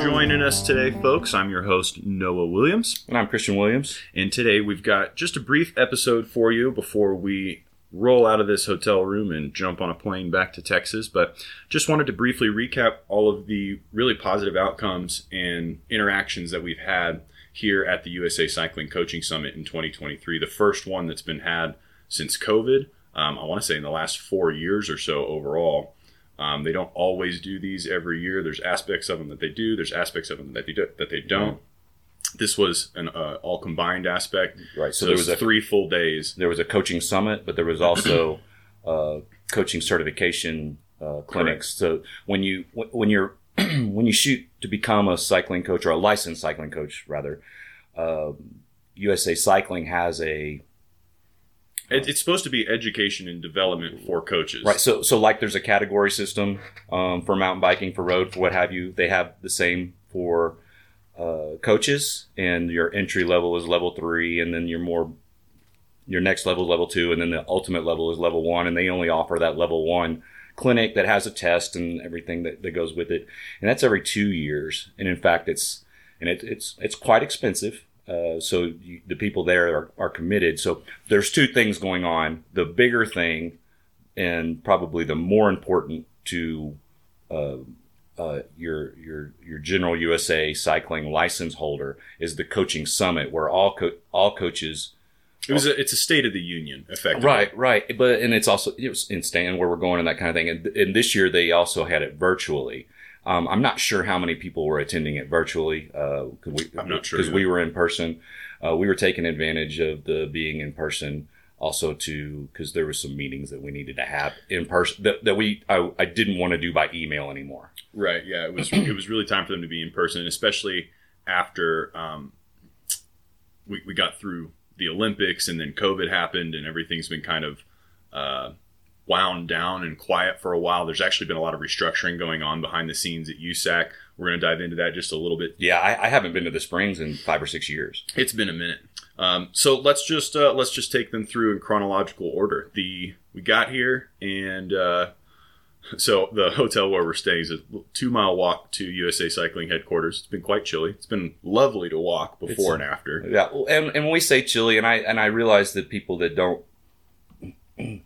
for joining us today, folks. I'm your host, Noah Williams. And I'm Christian Williams. And today we've got just a brief episode for you before we roll out of this hotel room and jump on a plane back to Texas. But just wanted to briefly recap all of the really positive outcomes and interactions that we've had here at the USA Cycling Coaching Summit in 2023, the first one that's been had since COVID. Um, I want to say in the last four years or so overall. Um, they don't always do these every year. There's aspects of them that they do. There's aspects of them that they do, that they don't. This was an uh, all combined aspect. Right. So, So there was a three full days. there was a coaching summit, but there was also uh, coaching certification uh, clinics. So when you when you're when you shoot to become a cycling coach or a licensed cycling coach, rather, USA Cycling has a It, it's supposed to be education and development for coaches. right. So so like there's a category system um, for mountain biking, for road, for what have you. They have the same for uh, coaches, and your entry level is level three, and then your more your next level is level two, and then the ultimate level is level one, and they only offer that level one clinic that has a test and everything that, that goes with it, and that's every two years. And in fact, it's and it, it's it's quite expensive. Uh, so you, the people there are, are committed. So there's two things going on. The bigger thing, and probably the more important to uh, uh, your your your general USA cycling license holder is the coaching summit, where all co- all coaches It was. A, it's a state of the union, effectively. Right, right. But and it's also it was in stand where we're going and that kind of thing. And, and this year they also had it virtually. Um, I'm not sure how many people were attending it virtually. Uh, we, I'm not sure because we were in person. Uh, we were taking advantage of the being in person also to because there were some meetings that we needed to have in person that, that we I, I didn't want to do by email anymore. Right. Yeah. It was. it was really time for them to be in person, especially after um, we we got through the Olympics and then COVID happened and everything's been kind of uh, wound down and quiet for a while. There's actually been a lot of restructuring going on behind the scenes at USAC. We're going to dive into that just a little bit Yeah, I, I haven't been to the Springs in five or six years. It's been a minute. Um, so let's just uh, let's just take them through in chronological order. The we got here, and uh, so the hotel where we're staying is a two mile walk to USA Cycling headquarters. It's been quite chilly. It's been lovely to walk before It's- and after. Yeah, and, and when we say chilly, and I and I realize that people that don't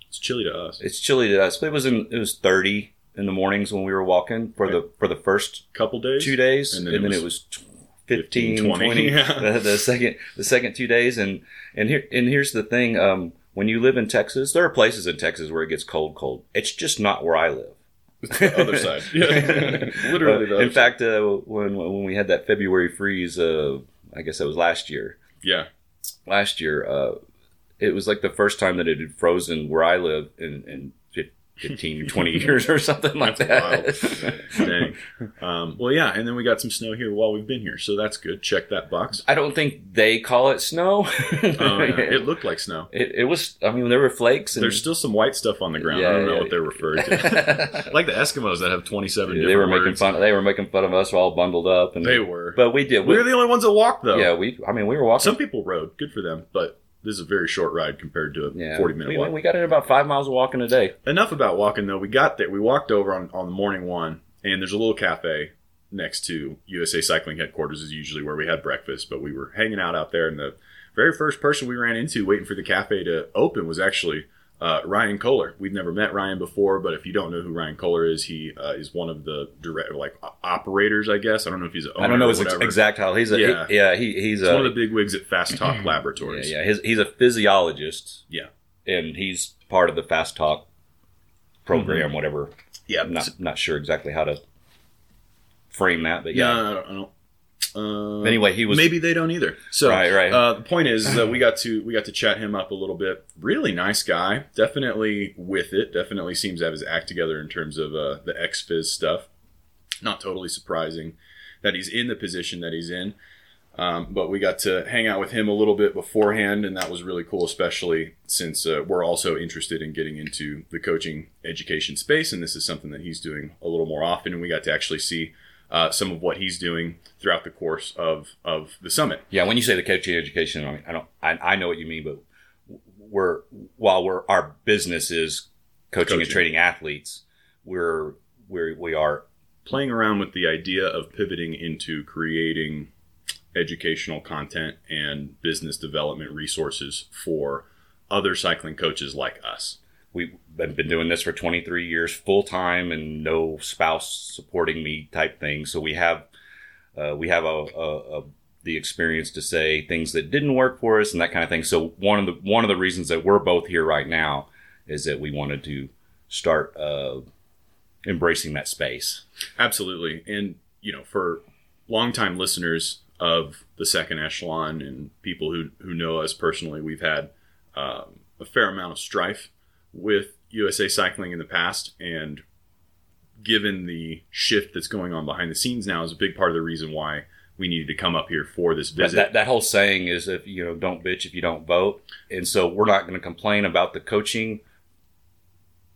It's chilly to us. it's chilly to us. But it was in it was thirty in the mornings when we were walking for the for the first couple days. two days, And and then then, it it was was, 15, 15, 20, 20, yeah. the, the second the second two days, and and here and here's the thing: um, when you live in Texas, there are places in Texas where it gets cold, cold. It's just not where I live. the other side. Yeah. Literally Uh, in fact, uh, when when we had that February freeze, uh, I guess that was last year. Yeah. Last year, uh, it was like the first time that it had frozen where I live in, in 15, 20 years or something like That's that. Um, well, yeah, and then we got some snow here while we've been here, so that's good. Check that box. I don't think they call it snow. Oh, yeah. It looked like snow. It, it was. I mean, there were flakes. And There's still some white stuff on the ground. Yeah, I don't know yeah. what they're referred to. like the Eskimos that have 27 they different were making words. fun. They were making fun of us all bundled up, and They were. But we did. we We, were the only ones that walked, though. yeah, we. I mean, we were walking. Some people rode. Good for them. But this is a very short ride compared to a yeah, 40 minute we, walk. we got in about five miles of walking a day. Enough about walking, though. We got there. We walked over on, on the morning one, and there's a little cafe next to USA Cycling headquarters, is usually where we had breakfast. But we were hanging out out there, and the very first person we ran into waiting for the cafe to open was actually uh, Ryan Kohler. We've never met Ryan before, but if you don't know who Ryan Kohler is, he uh, is one of the direct like operators, I guess. I don't know if he's. An I don't know his ex- exact title. He's a Yeah. he, yeah. He, he's He's a one of the big wigs at Fast Talk yeah, Laboratories. yeah. His, he's a physiologist. Yeah. and he's part of the Fast Talk program, Mm-hmm. whatever. yeah. I'm not not sure exactly how to frame that, but Yeah, yeah. I don't, I don't. Uh, Anyway, he was maybe they don't either. So Right, right. Uh, the point is that we got to we got to chat him up a little bit. Really nice guy. Definitely with it. Definitely seems to have his act together in terms of uh, the XFiz stuff. Not totally surprising that he's in the position that he's in. Um, but we got to hang out with him a little bit beforehand, and that was really cool, especially since uh, we're also interested in getting into the coaching education space, and this is something that he's doing a little more often. And we got to actually see uh, some of what he's doing throughout the course of of the summit. Yeah, when you say the coaching education, I, mean, I don't, I, I know what you mean, but we're while we're our business is coaching, and training athletes, we're we're we are Playing around with the idea of pivoting into creating educational content and business development resources for other cycling coaches like us. We've been been doing this for 23 years full time and no spouse supporting me type thing. So we have uh, we have a, a, a the experience to say things that didn't work for us and that kind of thing. So one of the one of the reasons that we're both here right now is that we wanted to start uh, embracing that space. Absolutely. And, you know, for longtime listeners of the second echelon and people who, who know us personally, we've had um, a fair amount of strife with USA Cycling in the past. And given the shift that's going on behind the scenes now, is a big part of the reason why we needed to come up here for this That, visit. that, that whole saying is if you know don't bitch if you don't vote and so we're not going to complain about the coaching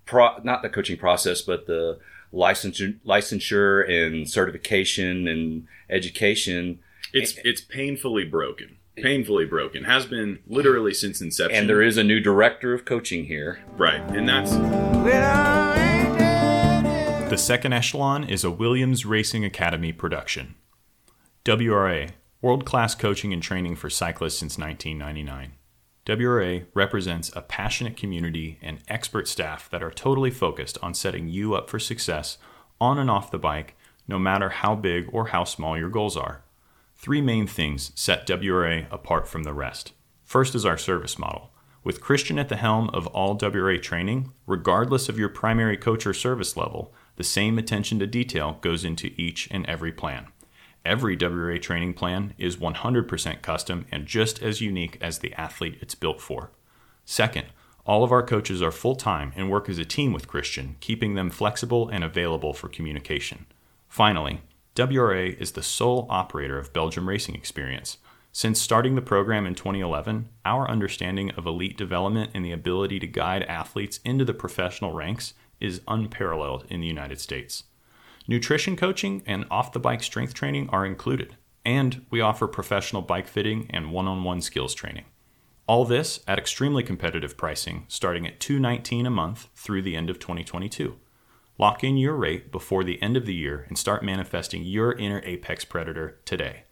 pro not the coaching process but the licensure licensure and certification and education it's it's painfully broken. Painfully broken. Has been literally since inception. and there is a new director of coaching here right. And that's The Second Echelon is a Williams Racing Academy production. WRA, world class coaching and training for cyclists since 1999. WRA represents a passionate community and expert staff that are totally focused on setting you up for success on and off the bike, no matter how big or how small your goals are. Three main things set WRA apart from the rest. First is our service model. With Christian at the helm of all WRA training, regardless of your primary coach or service level, the same attention to detail goes into each and every plan. Every WRA training plan is 100% custom and just as unique as the athlete it's built for. Second, all of our coaches are full time and work as a team with Christian, keeping them flexible and available for communication. Finally, WRA is the sole operator of Belgium Racing Experience. Since starting the program in 2011, our understanding of elite development and the ability to guide athletes into the professional ranks is unparalleled in the United States. Nutrition coaching and off the bike strength training are included, and we offer professional bike fitting and one on one skills training. All this at extremely competitive pricing, starting at 219 a month through the end of 2022. Lock in your rate before the end of the year and start manifesting your inner apex predator today.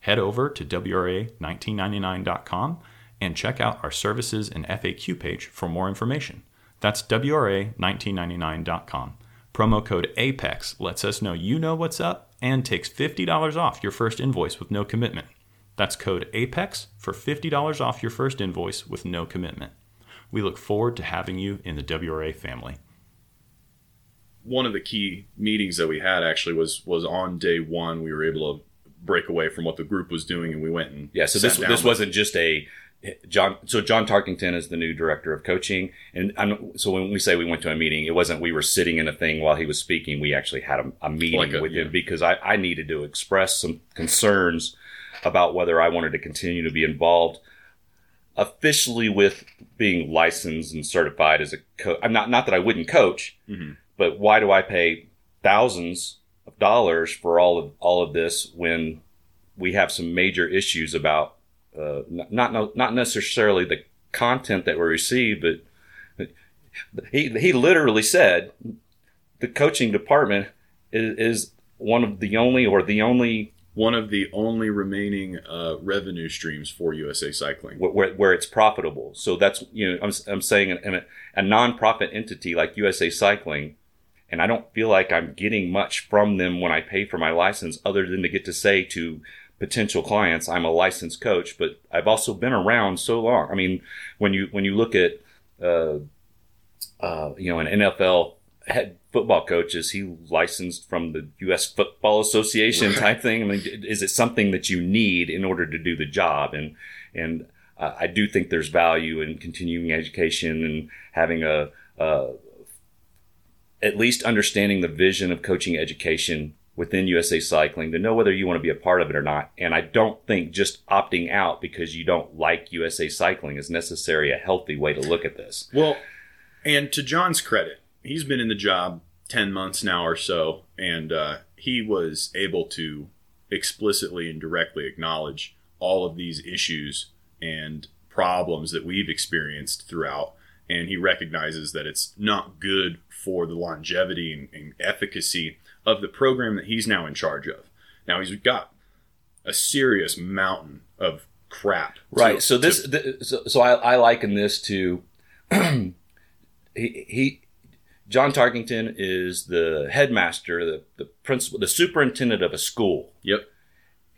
Head over to WRA1999.com and check out our services and FAQ page for more information. That's WRA1999.com. Promo code APEX lets us know you know what's up and takes $50 off your first invoice with no commitment. That's code APEX for $50 off your first invoice with no commitment. We look forward to having you in the WRA family. One of the key meetings that we had actually was was on day one. We were able to break away from what the group was doing, and we went and Yeah, so this this wasn't just a John. So John Tarkington is the new director of coaching, and I'm, so when we say we went to a meeting, it wasn't we were sitting in a thing while he was speaking. We actually had a, a meeting Like a- with yeah. him because I, I needed to express some concerns about whether I wanted to continue to be involved officially with being licensed and certified as a coach. I'm not not that I wouldn't coach, Mhm. But why do I pay thousands of dollars for all of all of this when we have some major issues about uh, not not not necessarily the content that we receive, but he he literally said the coaching department is, is one of the only or the only one of the only remaining uh, revenue streams for USA Cycling. where, where it's profitable. So that's you know I'm, I'm saying in a, a nonprofit entity like USA Cycling, and I don't feel like I'm getting much from them when I pay for my license, other than to get to say to potential clients I'm a licensed coach. But I've also been around so long. I mean, when you when you look at uh, uh, you know an NFL head football coach. Is he licensed from the U.S. Football Association type thing? I mean, is it something that you need in order to do the job? And and uh, I do think there's value in continuing education and having a, a at least understanding the vision of coaching education within USA Cycling to know whether you want to be a part of it or not. And I don't think just opting out because you don't like USA Cycling is necessarily a healthy way to look at this. Well, and to John's credit, he's been in the job 10 months now or so, and uh, he was able to explicitly and directly acknowledge all of these issues and problems that we've experienced throughout. And he recognizes that it's not good for the longevity and, and efficacy of the program that he's now in charge of. Now he's got a serious mountain of crap. to- Right. So to- this, so, so I, I liken this to he, he John Tarkington is the headmaster, the, the principal, the superintendent of a school, Yep.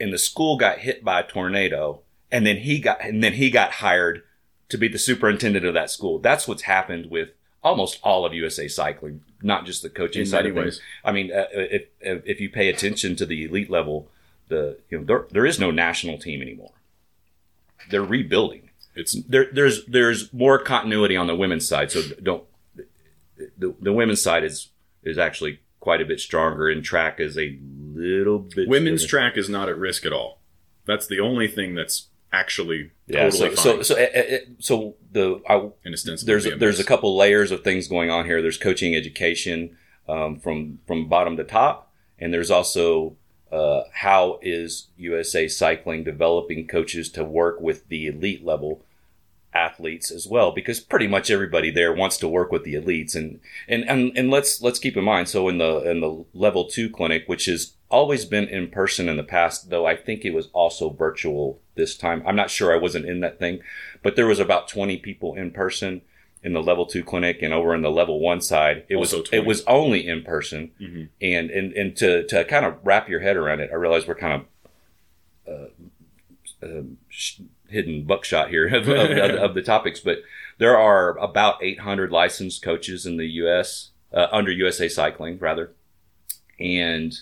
and the school got hit by a tornado, and then he got and then he got hired to be the superintendent of that school. That's what's happened with almost all of USA Cycling, not just the coaching In side of things. ways. I mean, uh, if if you pay attention to the elite level, the you know there there is no national team anymore. They're rebuilding It's there, there's there's more continuity on the women's side. So don't the, the women's side is is actually quite a bit stronger, and track is a little bit women's different. track is not at risk at all. That's the only thing that's actually Yeah, totally so, fine. so so uh, uh, so the I, and ostensibly there's BMX. there's a couple layers of things going on here. There's coaching education um, from from bottom to top, and there's also uh, how is USA Cycling developing coaches to work with the elite level athletes as well because pretty much everybody there wants to work with the elites and and and, and let's let's keep in mind so in the in the level 2 clinic which has always been in person in the past though I think it was also virtual this time I'm not sure I wasn't in that thing but there was about 20 people in person in the level 2 clinic and over in the level 1 side it Also was 20. it was only in person Mhm. and and and to to kind of wrap your head around it I realize we're kind of uh, um, sh- hidden buckshot here of, of, of, of the topics, but there are about 800 licensed coaches in the U.S. Uh, under USA Cycling, rather, and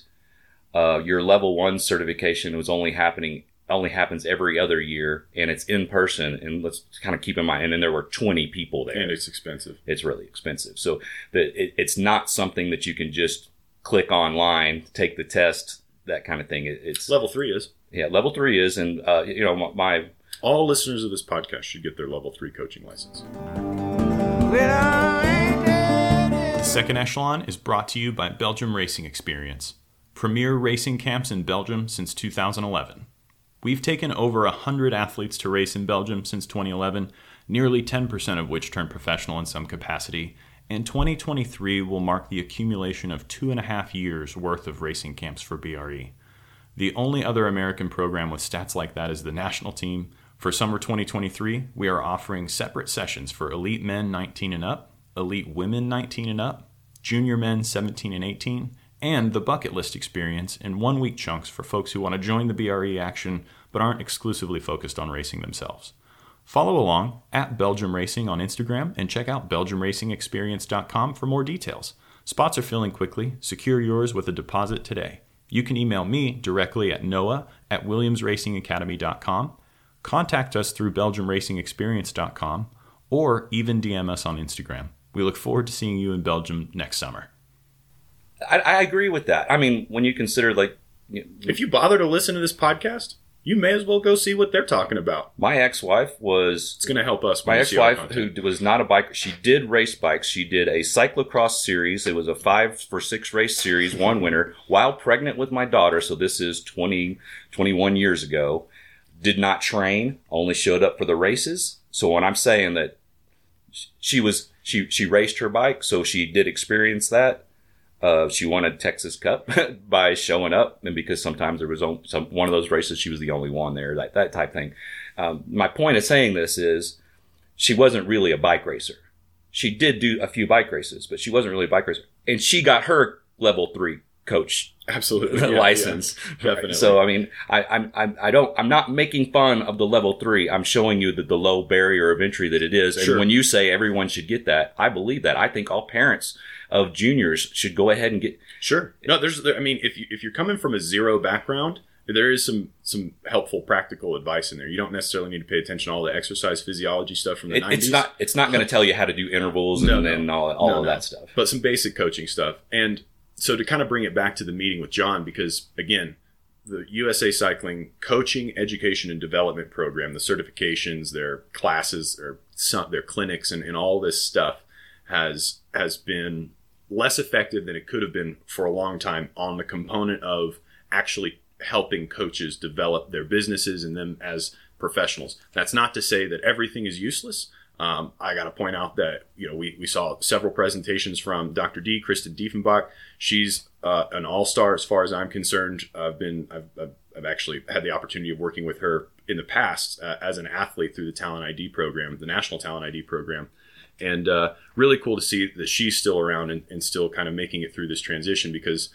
uh, your level one certification was only happening only happens every other year, and it's in person. And let's kind of keep in mind, and then there were 20 people there and it's expensive. it's really expensive. So the, it, it's not something that you can just click online, take the test, that kind of thing. It, it's Level three is yeah, level three is, and uh, you know my, my all listeners of this podcast should get their level three coaching license. When I ain't dead The second echelon is brought to you by Belgium Racing Experience, premier racing camps in Belgium since 2011. We've taken over 100 athletes to race in Belgium since 2011, nearly 10% of which turned professional in some capacity, and 2023 will mark the accumulation of two and a half years worth of racing camps for BRE. The only other American program with stats like that is the national team. For summer 2023, we are offering separate sessions for elite men 19 and up, elite women 19 and up, junior men 17 and 18, and the bucket list experience in one week chunks for folks who want to join the BRE action but aren't exclusively focused on racing themselves. Follow along at Belgium Racing on Instagram and check out BelgiumRacingExperience.com for more details. Spots are filling quickly. Secure yours with a deposit today. You can email me directly at noah at williamsracingacademy.com, contact us through belgiumracingexperience.com, or even DM us on Instagram. We look forward to seeing you in Belgium next summer. I, I agree with that. I mean, when you consider like you know, If you bother to listen to this podcast, you may as well go see what they're talking about. my ex-wife was It's going to help us. my we see our ex-wife who was not a biker she did race bikes she did a cyclocross series it was a five for six race series one winner while pregnant with my daughter so this is 20 21 years ago did not train only showed up for the races so when i'm saying that she was she she raced her bike so she did experience that uh, she won a Texas Cup by showing up, and because sometimes there was on- some one of those races, she was the only one there, that that type thing. Um, my point of saying this is, she wasn't really a bike racer. She did do a few bike races, but she wasn't really a bike racer, and she got her level three coach Absolutely. Yeah, license. yeah, definitely. So I mean, I, I'm, I'm I don't I'm not making fun of the level three. I'm showing you the, the low barrier of entry that it is. And Sure. when you say everyone should get that, I believe that. I think all parents of juniors should go ahead and get. Sure. No, there's. There, I mean, if you if you're coming from a zero background, there is some some helpful practical advice in there. You don't necessarily need to pay attention to all the exercise physiology stuff from the It, 90s. it's not it's not going to tell you how to do intervals No, and, no. and all all No, of that stuff. but some basic coaching stuff. And so to kind of bring it back to the meeting with John, because again, the USA Cycling Coaching, Education, and Development Program, the certifications, their classes, their some, their clinics, and, and all this stuff has has been less effective than it could have been for a long time on the component of actually helping coaches develop their businesses and them as professionals. That's not to say that everything is useless. Um, I got to point out that you know we, we saw several presentations from Dr. D, Kristen Dieffenbach. She's uh, an all star as far as I'm concerned. I've been I've, I've, I've actually had the opportunity of working with her in the past uh, as an athlete through the Talent ID program, the National Talent ID program, and uh, really cool to see that she's still around and, and still kind of making it through this transition because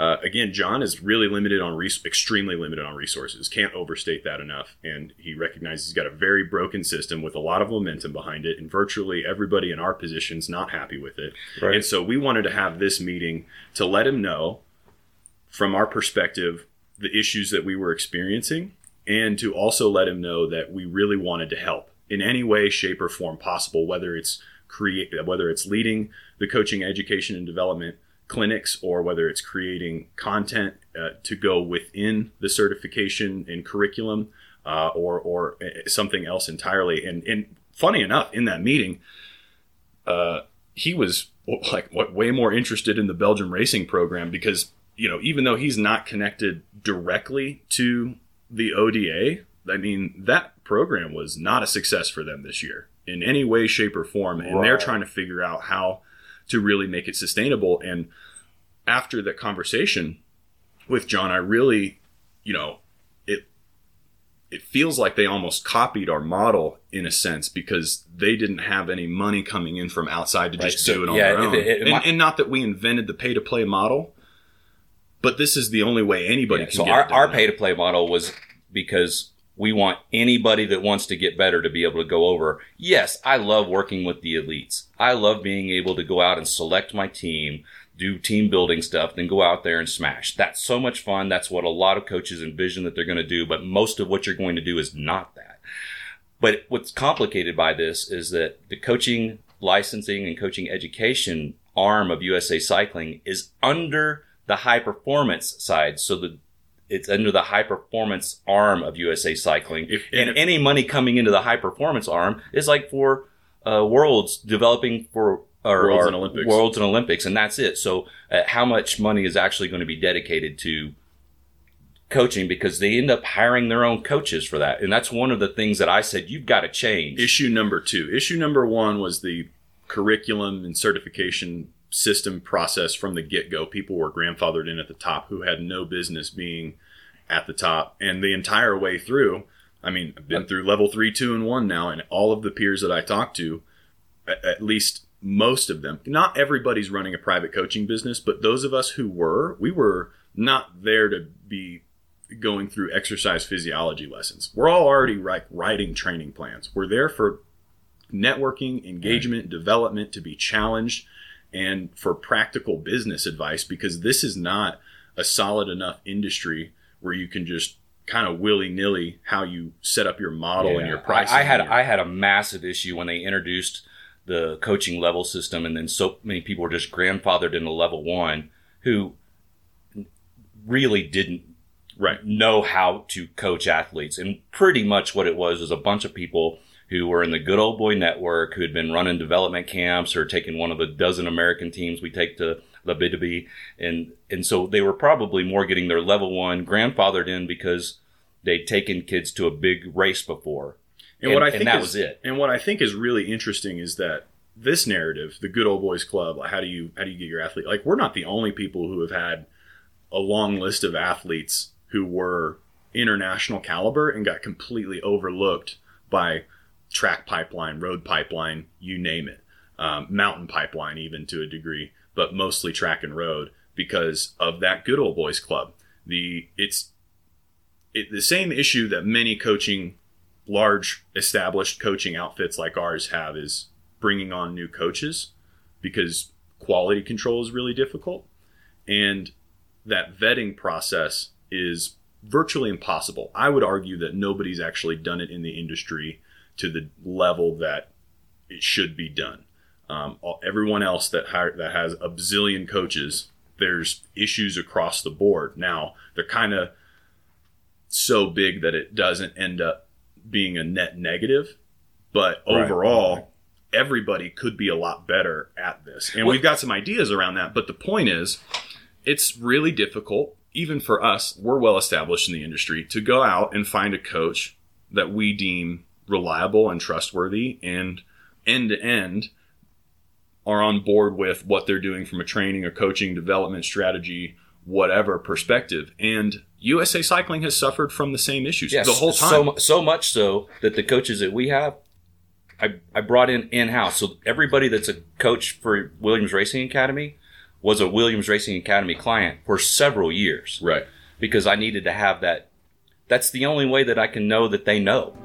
uh, again, John is really limited on res- extremely limited on resources. Can't overstate that enough. And he recognizes he's got a very broken system with a lot of momentum behind it, and virtually everybody in our position's not happy with it. Right. And so we wanted to have this meeting to let him know, from our perspective, the issues that we were experiencing, and to also let him know that we really wanted to help in any way, shape, or form possible, whether it's create, whether it's leading the coaching, education, and development clinics, or whether it's creating content uh, to go within the certification and curriculum, uh, or or uh, something else entirely. And and funny enough, in that meeting, uh, he was like what way more interested in the Belgium racing program because you know even though he's not connected directly to the ODA, I mean that program was not a success for them this year in any way, shape, or form, and they're trying to figure out how to really make it sustainable. And after that conversation with John, I really, you know, it it feels like they almost copied our model in a sense because they didn't have any money coming in from outside to Right, just so, do it on yeah, their own. it- it and, might- and not that we invented the pay to play model, but this is the only way anybody Yeah, can so our, our pay to play model was because we want anybody that wants to get better to be able to go over. Yes, I love working with the elites. I love being able to go out and select my team, do team building stuff, then go out there and smash. That's so much fun. That's what a lot of coaches envision that they're going to do, but most of what you're going to do is not that. But what's complicated by this is that the coaching licensing and coaching education arm of USA Cycling is under the high performance side. So the it's under the high performance arm of USA Cycling. If- and if- any money coming into the high performance arm is like for uh, worlds developing for or, Worlds or and Olympics. worlds and Olympics, and that's it. So, uh, how much money is actually going to be dedicated to coaching because they end up hiring their own coaches for that, and that's one of the things that I said you've got to change. issue number two. Issue number one was the curriculum and certification system process from the get go. People were grandfathered in at the top who had no business being at the top. And the entire way through, I mean, I've been through level three, two, and one now, and all of the peers that I talk to, at, least most of them, not everybody's running a private coaching business, but those of us who were, we were not there to be going through exercise physiology lessons. We're all already like writing training plans. We're there for networking, engagement, development to be challenged and for practical business advice because this is not a solid enough industry where you can just kind of willy-nilly how you set up your model and your pricing. I, I had I had a massive issue when they introduced the coaching level system, and then so many people were just grandfathered into level one who really didn't right. know how to coach athletes. And pretty much what it was was a bunch of people who were in the good old boy network who had been running development camps or taking one of the dozen American teams we take to La Bideby. And, and so they were probably more getting their level one grandfathered in because they'd taken kids to a big race before. And, what I and think that is, was it. And what I think is really interesting is that this narrative, the good old boys club, like how do you how do you get your athlete? Like we're not the only people who have had a long list of athletes who were international caliber and got completely overlooked by track pipeline, road pipeline, you name it, um, mountain pipeline, even to a degree, but mostly track and road. because of that good old boys club. The it's it, the same issue that many coaching large established coaching outfits like ours have is bringing on new coaches because quality control is really difficult and that vetting process is virtually impossible. I would argue that nobody's actually done it in the industry to the level that it should be done. Um, all- everyone else that hire, that has a bazillion coaches, there's issues across the board. Now they're kind of so big that it doesn't end up being a net negative, but Right. overall, everybody could be a lot better at this. And What- we've got some ideas around that. But the point is, it's really difficult, even for us, we're well established in the industry, to go out and find a coach that we deem reliable and trustworthy and end to end are on board with what they're doing from a training or coaching development strategy whatever perspective and USA Cycling has suffered from the same issues Yes, the whole time So, so much so that the coaches that we have, I, I brought in in house. So everybody that's a coach for Williams Racing Academy was a Williams Racing Academy client for several years right because I needed to have that. That's the only way that I can know that they know.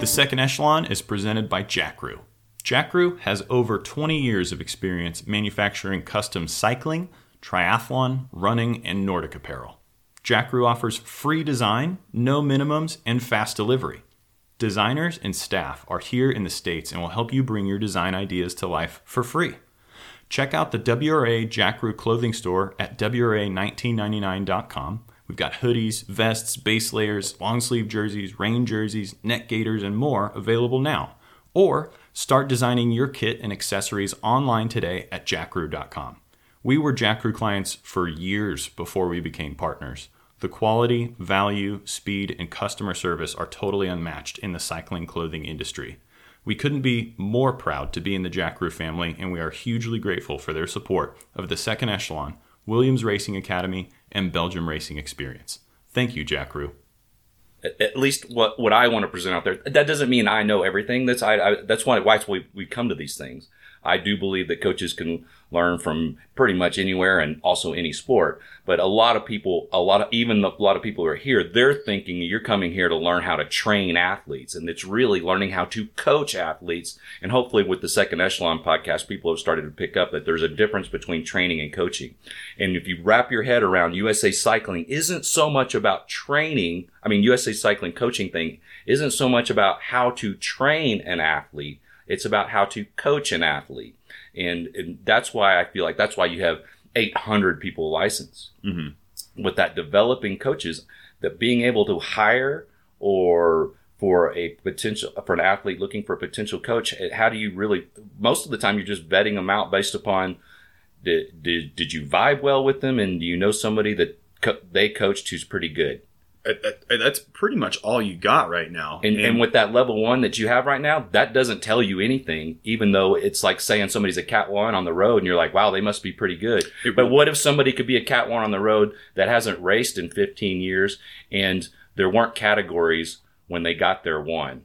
The second echelon is presented by Jakroo. Jakroo has over 20 years of experience manufacturing custom cycling, triathlon, running, and Nordic apparel. Jakroo offers free design, no minimums, and fast delivery. Designers and staff are here in the States and will help you bring your design ideas to life for free. Check out the WRA Jakroo clothing store at WRA1999.com. We've got hoodies, vests, base layers, long sleeve jerseys, rain jerseys, neck gaiters, and more available now. Or start designing your kit and accessories online today at jakroo.com. We were Jakroo clients for years before we became partners. The quality, value, speed, and customer service are totally unmatched in the cycling clothing industry. We couldn't be more proud to be in the Jakroo family, and we are hugely grateful for their support of the second echelon, Williams Racing Academy, and Belgium Racing Experience. Thank you, Jakroo. At, at least what what I want to present out there. That doesn't mean I know everything. That's I, I that's why why we we come to these things. I do believe that coaches can learn from pretty much anywhere and also any sport. But a lot of people, a lot of even a lot of people who are here, they're thinking you're coming here to learn how to train athletes, and it's really learning how to coach athletes. And hopefully, with the second echelon podcast, people have started to pick up that there's a difference between training and coaching. And if you wrap your head around USA Cycling isn't so much about training. I mean, USA Cycling coaching thing isn't so much about how to train an athlete. It's about how to coach an athlete. And, and that's why I feel like that's why you have 800 people licensed Mhm. with that developing coaches that being able to hire or for a potential for an athlete looking for a potential coach how do you really most of the time you're just vetting them out based upon did, did, did you vibe well with them and do you know somebody that co- they coached who's pretty good that's pretty much all you got right now and, and with that level one that you have right now, that doesn't tell you anything, even though it's like saying somebody's a cat one on the road and you're like, wow, they must be pretty good. But what if somebody could be a cat one on the road that hasn't raced in 15 years and there weren't categories when they got their one?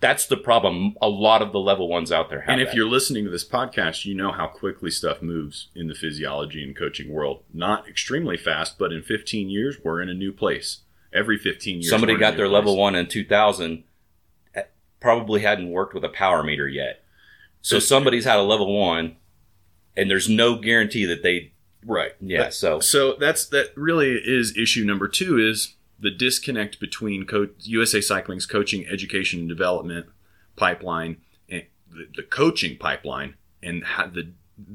That's the problem. A lot of the level ones out there have and if that. you're listening to this podcast, you know how quickly stuff moves in the physiology and coaching world. Not extremely fast, but in 15 years, we're in a new place. Every 15 years, somebody we're in a got their place. level one in 2000 eh, probably hadn't worked with a power meter yet so It's- somebody's had a level one and there's no guarantee that they right? yeah so So that's that really is issue number two is the disconnect between co- USA Cycling's coaching, education, and development pipeline and the, the coaching pipeline, and the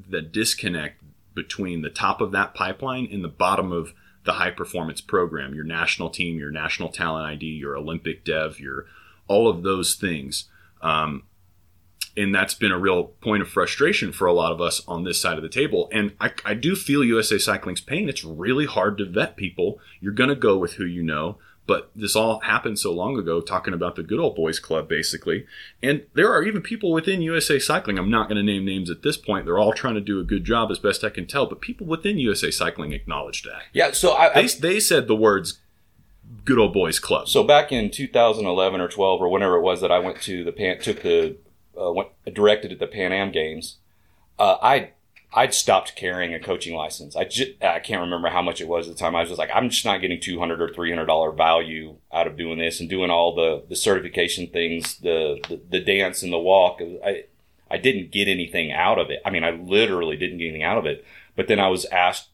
the disconnect between the top of that pipeline and the bottom of the high performance program, your national team, your national talent ID, your Olympic dev, your all of those things. Um, and that's been a real point of frustration for a lot of us on this side of the table. And I, I do feel USA Cycling's pain. It's really hard to vet people. You're going to go with who you know. But this all happened so long ago, talking about the good old boys club, basically. And there are even people within USA Cycling. I'm not going to name names at this point. They're all trying to do a good job, as best I can tell. But people within USA Cycling acknowledged that. yeah so I, I They, they said the words "good old boys club." so back in 2011 or 12 or whenever it was that I went to the pan took the uh, went directed at the Pan Am Games uh, I I'd stopped carrying a coaching license. I just I can't remember how much it was at the time. I was just like, I'm just not getting two hundred or three hundred dollar value out of doing this and doing all the the certification things, the, the the dance and the walk. I I didn't get anything out of it. I mean, I literally didn't get anything out of it. But then I was asked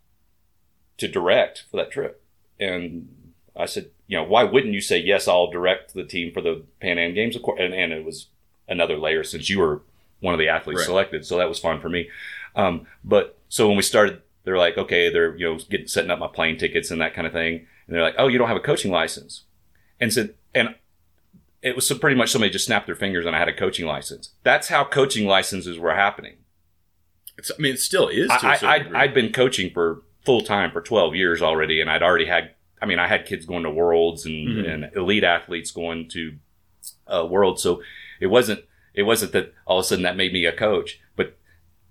to direct for that trip, and I said, you know, why wouldn't you say yes? I'll direct the team for the Pan Am Games, of course. And, and it was another layer since you were one of the athletes Right. selected, so that was fun for me. Um, but so when we started, they're like, okay, they're you know getting setting up my plane tickets and that kind of thing, and they're like, oh, you don't have a coaching license, and said, and it was so pretty much somebody just snapped their fingers and I had a coaching license. That's how coaching licenses were happening. It's, I mean, it still is. I, I. I'd been coaching for full time for 12 years already, and I'd already had, I mean, I had kids going to worlds and, Mhm. and elite athletes going to uh, worlds. So it wasn't, it wasn't that all of a sudden that made me a coach, but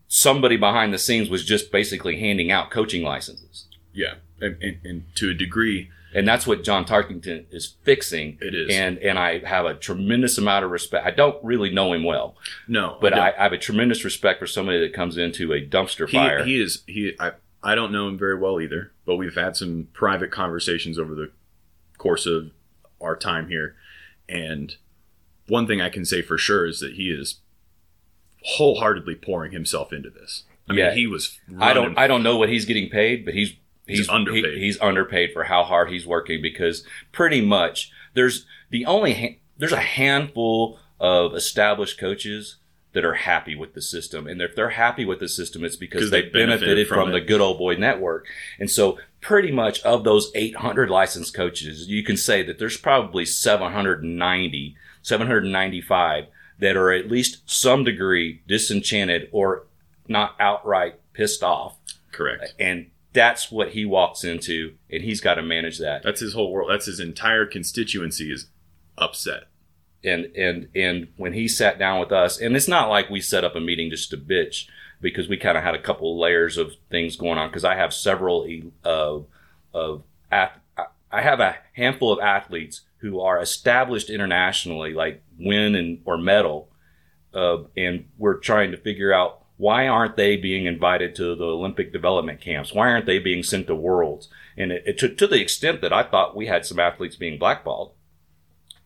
somebody behind the scenes was just basically handing out coaching licenses. yeah, and, and, and to a degree, And that's what John Tarkington is fixing. it is. And, and I have a tremendous amount of respect. I don't really know him well, no, but no. I, I have a tremendous respect for somebody that comes into a dumpster he, fire. he is he. I I don't know him very well either, but we've had some private conversations over the course of our time here, and one thing I can say for sure is that he is wholeheartedly pouring himself into this. I mean, he was. I don't I don't know what he's getting paid, but he's he's, He's underpaid. he- he's underpaid for how hard he's working because pretty much there's the only ha- there's a handful of established coaches that are happy with the system, and if they're happy with the system, it's because they they benefited, benefited from, from the good old boy network. And so, pretty much of those 800 licensed coaches, you can say that there's probably 790, 795 that are at least some degree disenchanted or not outright pissed off correct. and that's what he walks into and he's got to manage that That's his whole world. That's his entire constituency is upset. and and and when he sat down with us and it's not like we set up a meeting just to bitch because we kind of had a couple layers of things going on because i have several uh, of ath- i have a handful of athletes who are established internationally like win and or medal uh, and we're trying to figure out why aren't they being invited to the Olympic development camps? Why aren't they being sent to worlds? And it, it to, to the extent that I thought we had some athletes being blackballed,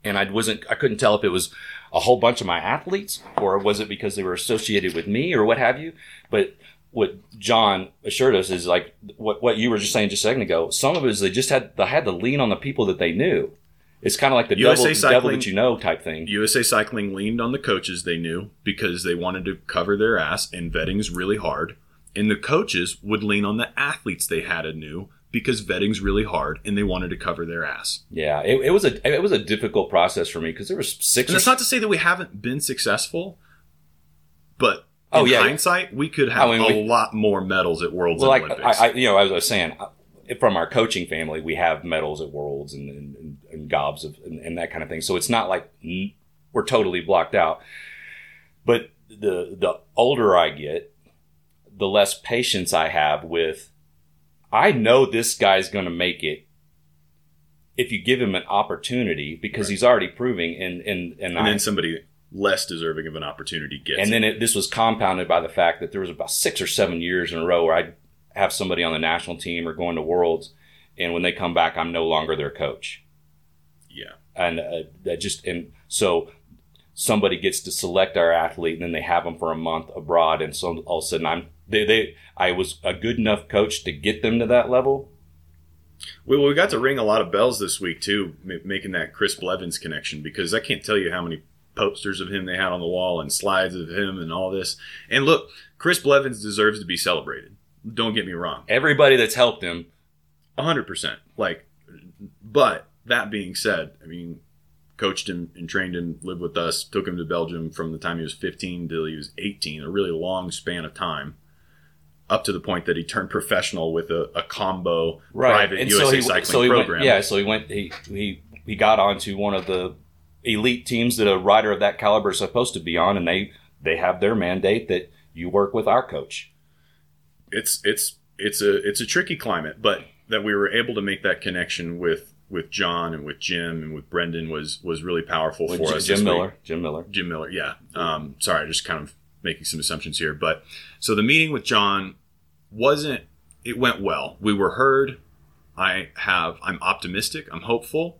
and I wasn't, I couldn't tell if it was a whole bunch of my athletes or was it because they were associated with me or what have you. But what John assured us is like what what you were just saying just a second ago. Some of it is they just had they had to lean on the people that they knew. It's kind of like the USA devil Cycling- that you know type thing. USA Cycling leaned on the coaches they knew because they wanted to cover their ass, and vetting's really hard. And the coaches would lean on the athletes they had and knew because vetting's really hard, and they wanted to cover their ass. Yeah, it, it was a it was a difficult process for me because there was six. And that's not to say that we haven't been successful, but Oh, in yeah. hindsight, we could have I mean, a we- lot more medals at Worlds well, like Olympics. I, I, you know, as I was saying, uh, from our coaching family, we have medals at Worlds and and, and, gobs of and, and that kind of thing. So it's not like we're totally blocked out. But the the older I get, the less patience I have with. I know this guy's going to make it if you give him an opportunity because Right. he's already proving and and and, and I, then somebody less deserving of an opportunity gets and it. then it, this was compounded by the fact that there was about six or seven years in a row where I'd have somebody on the national team or going to worlds, and when they come back, I'm no longer their coach. And uh, that just and so somebody gets to select our athlete, and then they have them for a month abroad, and so all of a sudden I'm they, they I was a good enough coach to get them to that level. We, we got to ring a lot of bells this week too, ma- making that Chris Blevins connection because I can't tell you how many posters of him they had on the wall and slides of him and all this. And look, Chris Blevins deserves to be celebrated. Don't get me wrong, Everybody that's helped him, hundred percent. Like, but that being said, I mean, coached him and trained him, lived with us, took him to Belgium from the time he was fifteen till he was eighteen, a really long span of time. Up to the point that he turned professional with a, a combo private And USA he, cycling so he program. Went, yeah, so he went. He he he got onto one of the elite teams that a rider of that caliber is supposed to be on, and they they have their mandate that you work with our coach. it's it's it's a it's a tricky climate, but that we were able to make that connection with with John and with Jim and with Brendan was was really powerful With for Jim, us. Jim this week. Miller. Jim Miller. Jim Miller, yeah. Um, sorry, I just kind of making some assumptions here, but so the meeting with John wasn't. It went well. We were heard. I have. I'm optimistic. I'm hopeful.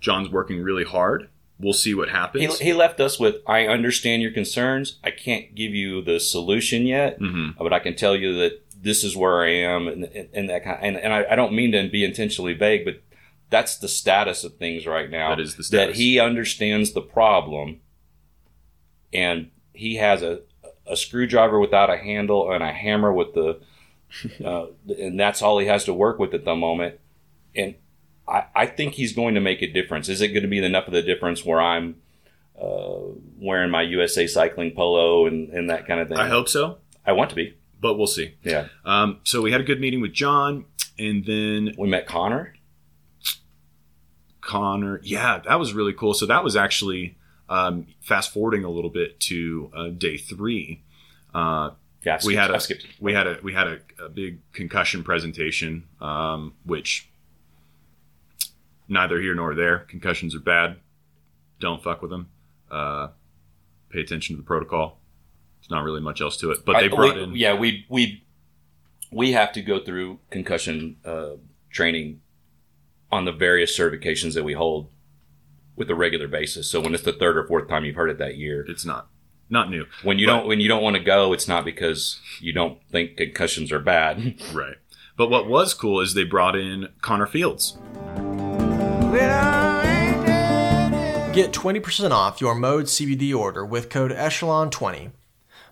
John's working really hard. We'll see what happens. he left us with, I understand your concerns. I can't give you the solution yet, Mhm. but I can tell you that this is where I am, and, and that kind. And, and I, I don't mean to be intentionally vague, but that's the status of things right now. That is the That he understands the problem, and he has a a screwdriver without a handle and a hammer with the, uh, and that's all he has to work with at the moment. And I, I think he's going to make a difference. Is it going to be enough of the difference where I'm uh, wearing my USA cycling polo and, and that kind of thing? I hope so, I want to be. but we'll see. Yeah. Um, so we had a good meeting with John, and then We met Connor. Connor. Yeah, that was really cool. So that was actually um, fast forwarding a little bit to uh, day three. Uh, Yeah, we had a, we had a we had a, a big concussion presentation, um, which neither here nor there. Concussions are bad. Don't fuck with them. Uh, pay attention to the protocol. There's not really much else to it. But they I- brought we- in Yeah, we we we have to go through concussion uh, training on the various certifications that we hold with a regular basis. So when it's the third or fourth time you've heard it that year, it's not not new. when you But- don't when you don't want to go, it's not because you don't think concussions are bad. Right. But what was cool is they brought in Connor Fields. Get 20% off your Mode CBD order with code Echelon20.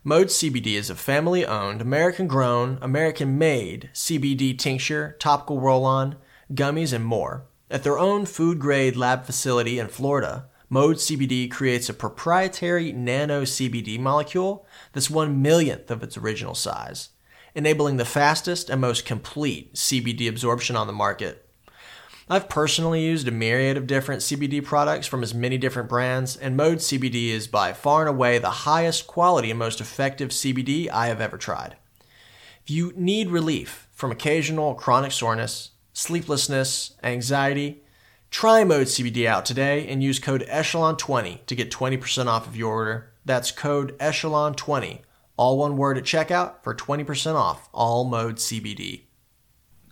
Mode CBD is a family owned, American grown, American made CBD tincture, topical roll on, gummies, and more. At their own food grade lab facility in Florida, Mode CBD creates a proprietary nano CBD molecule that's one millionth of its original size, enabling the fastest and most complete CBD absorption on the market. I've personally used a myriad of different CBD products from as many different brands, and Mode CBD is by far and away the highest quality and most effective CBD I have ever tried. If you need relief from occasional chronic soreness, sleeplessness, anxiety, try Mode CBD out today and use code Echelon20 to get 20% off of your order. That's code Echelon20, all one word at checkout for 20% off all Mode CBD.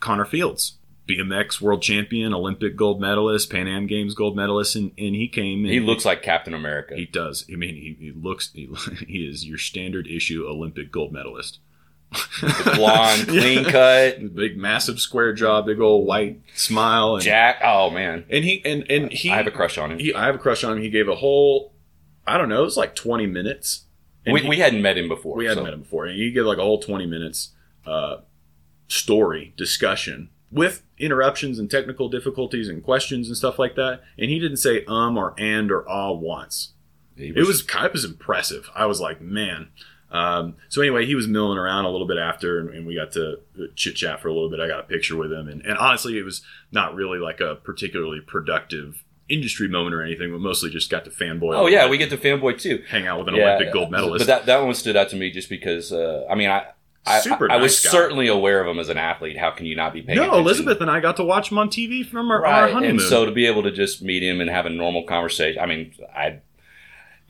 Connor Fields, BMX world champion, Olympic gold medalist, Pan Am Games gold medalist, and, and he came. And he looks like Captain America. He does. I mean, he, he looks. He, he is your standard issue Olympic gold medalist. Blonde, clean cut, big, massive square jaw, big old white smile, and, Jack. Oh man, and he and and he. I have a crush on him. He, I have a crush on him. He gave a whole. I don't know. It was like twenty minutes. And we, he- we hadn't met him before. we hadn't so- met him before. And he gave like a whole 20 minutes uh, story discussion with interruptions and technical difficulties and questions and stuff like that. And he didn't say um or and or ah once. He It was kind of was impressive. I was like, man. Um, so anyway, he was milling around a little bit after, and, and we got to chit chat for a little bit. I got a picture with him, and, and honestly, it was not really like a particularly productive industry moment or anything, but mostly just got to fanboy. Oh yeah, we get to fanboy too. hang out with an Yeah, Olympic gold medalist. But that that one stood out to me just because uh, I mean I. I, Super I, I was guy. certainly aware of him as an athlete. How can you not be paying no, attention? Elizabeth and I got to watch him on TV from our, our honeymoon. And so to be able to just meet him and have a normal conversation. I mean, I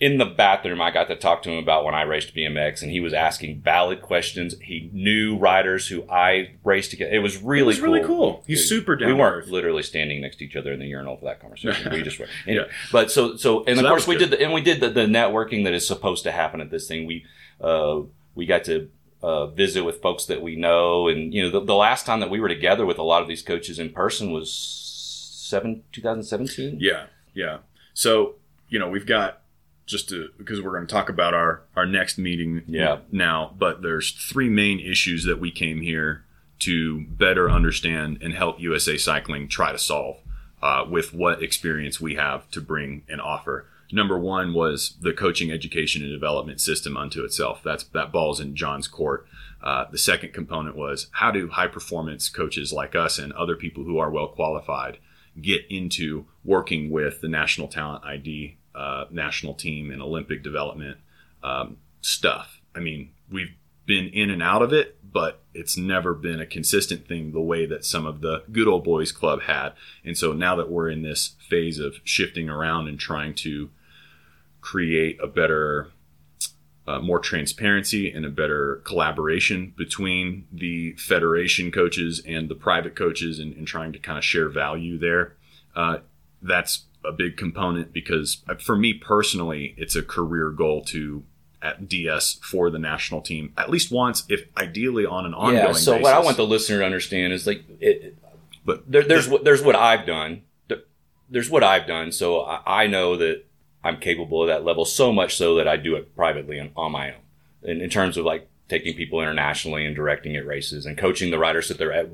in the bathroom I got to talk to him about when I raced BMX, and he was asking valid questions. He knew riders who I raced against. It was really it was cool. really cool. He's super down We weren't literally standing next to each other in the urinal for that conversation. we just were. Yeah. But so so and So of course we did the and we did the, the networking that is supposed to happen at this thing. We uh we got to uh, visit with folks that we know, and you know the, the last time that we were together with a lot of these coaches in person was seven 2017. Yeah, yeah. So you know we've got just to because we're going to talk about our our next meeting Yeah. now, but there's three main issues that we came here to better understand and help USA Cycling try to solve uh, with what experience we have to bring and offer. Number one was the coaching, education, and development system unto itself. That's that ball's in John's court. Uh, the second component was how do high performance coaches like us and other people who are well qualified get into working with the national talent ID, uh, national team, and Olympic development um, stuff. I mean, we've been in and out of it, but it's never been a consistent thing the way that some of the good old boys club had. And so now that we're in this phase of shifting around and trying to create a better uh, more transparency and a better collaboration between the federation coaches and the private coaches and, and trying to kind of share value there. Uh, that's a big component because uh, for me personally, it's a career goal to at DS for the national team at least once, if ideally on an ongoing yeah. So basis. what I want the listener to understand is like, it, but there, there's what there's what I've done. There- There's what I've done, so I, I know that I'm capable of that level. So much so that I do it privately and on my own. In, in terms of like taking people internationally and directing at races and coaching the riders that they're at,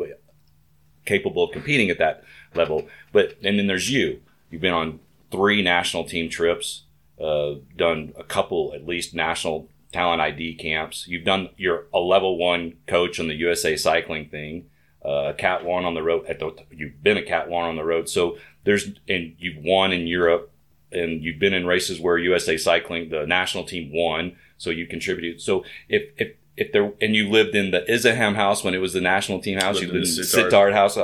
capable of competing at that level. But and then there's you. You've been on three national team trips, uh, done a couple at least national talent ID camps. You've done you're a level one coach on the USA cycling thing, uh, cat one on the road. At the you've been a cat one on the road. So there's and you've won in Europe, and you've been in races where USA cycling the national team won. So you contributed. So if if if there and you lived in the Izegem house when it was the national team house, Lived you lived in the Sittard. Sittard house.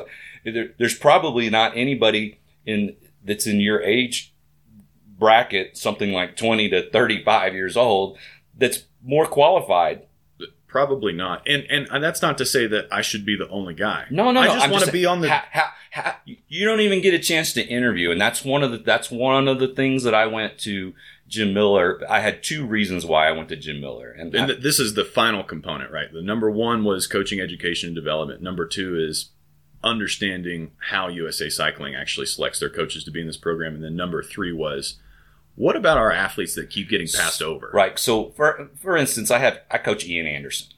There, there's probably not anybody in that's in your age bracket, something like 20 to 35 years old, that's more qualified. probably not. And, and and that's not to say that I should be the only guy. No, no, I no. just I'm want to be on the. you don't even get a chance to interview, and that's one of the that's one of the things that I went to Jim Miller. I had two reasons why I went to Jim Miller, and, and I- this is the final component, right? The number one was coaching, education, and development. Number two is understanding how USA Cycling actually selects their coaches to be in this program. And then number three was what about our athletes that keep getting passed over? Right. So for for instance, I have I coach Ian Anderson,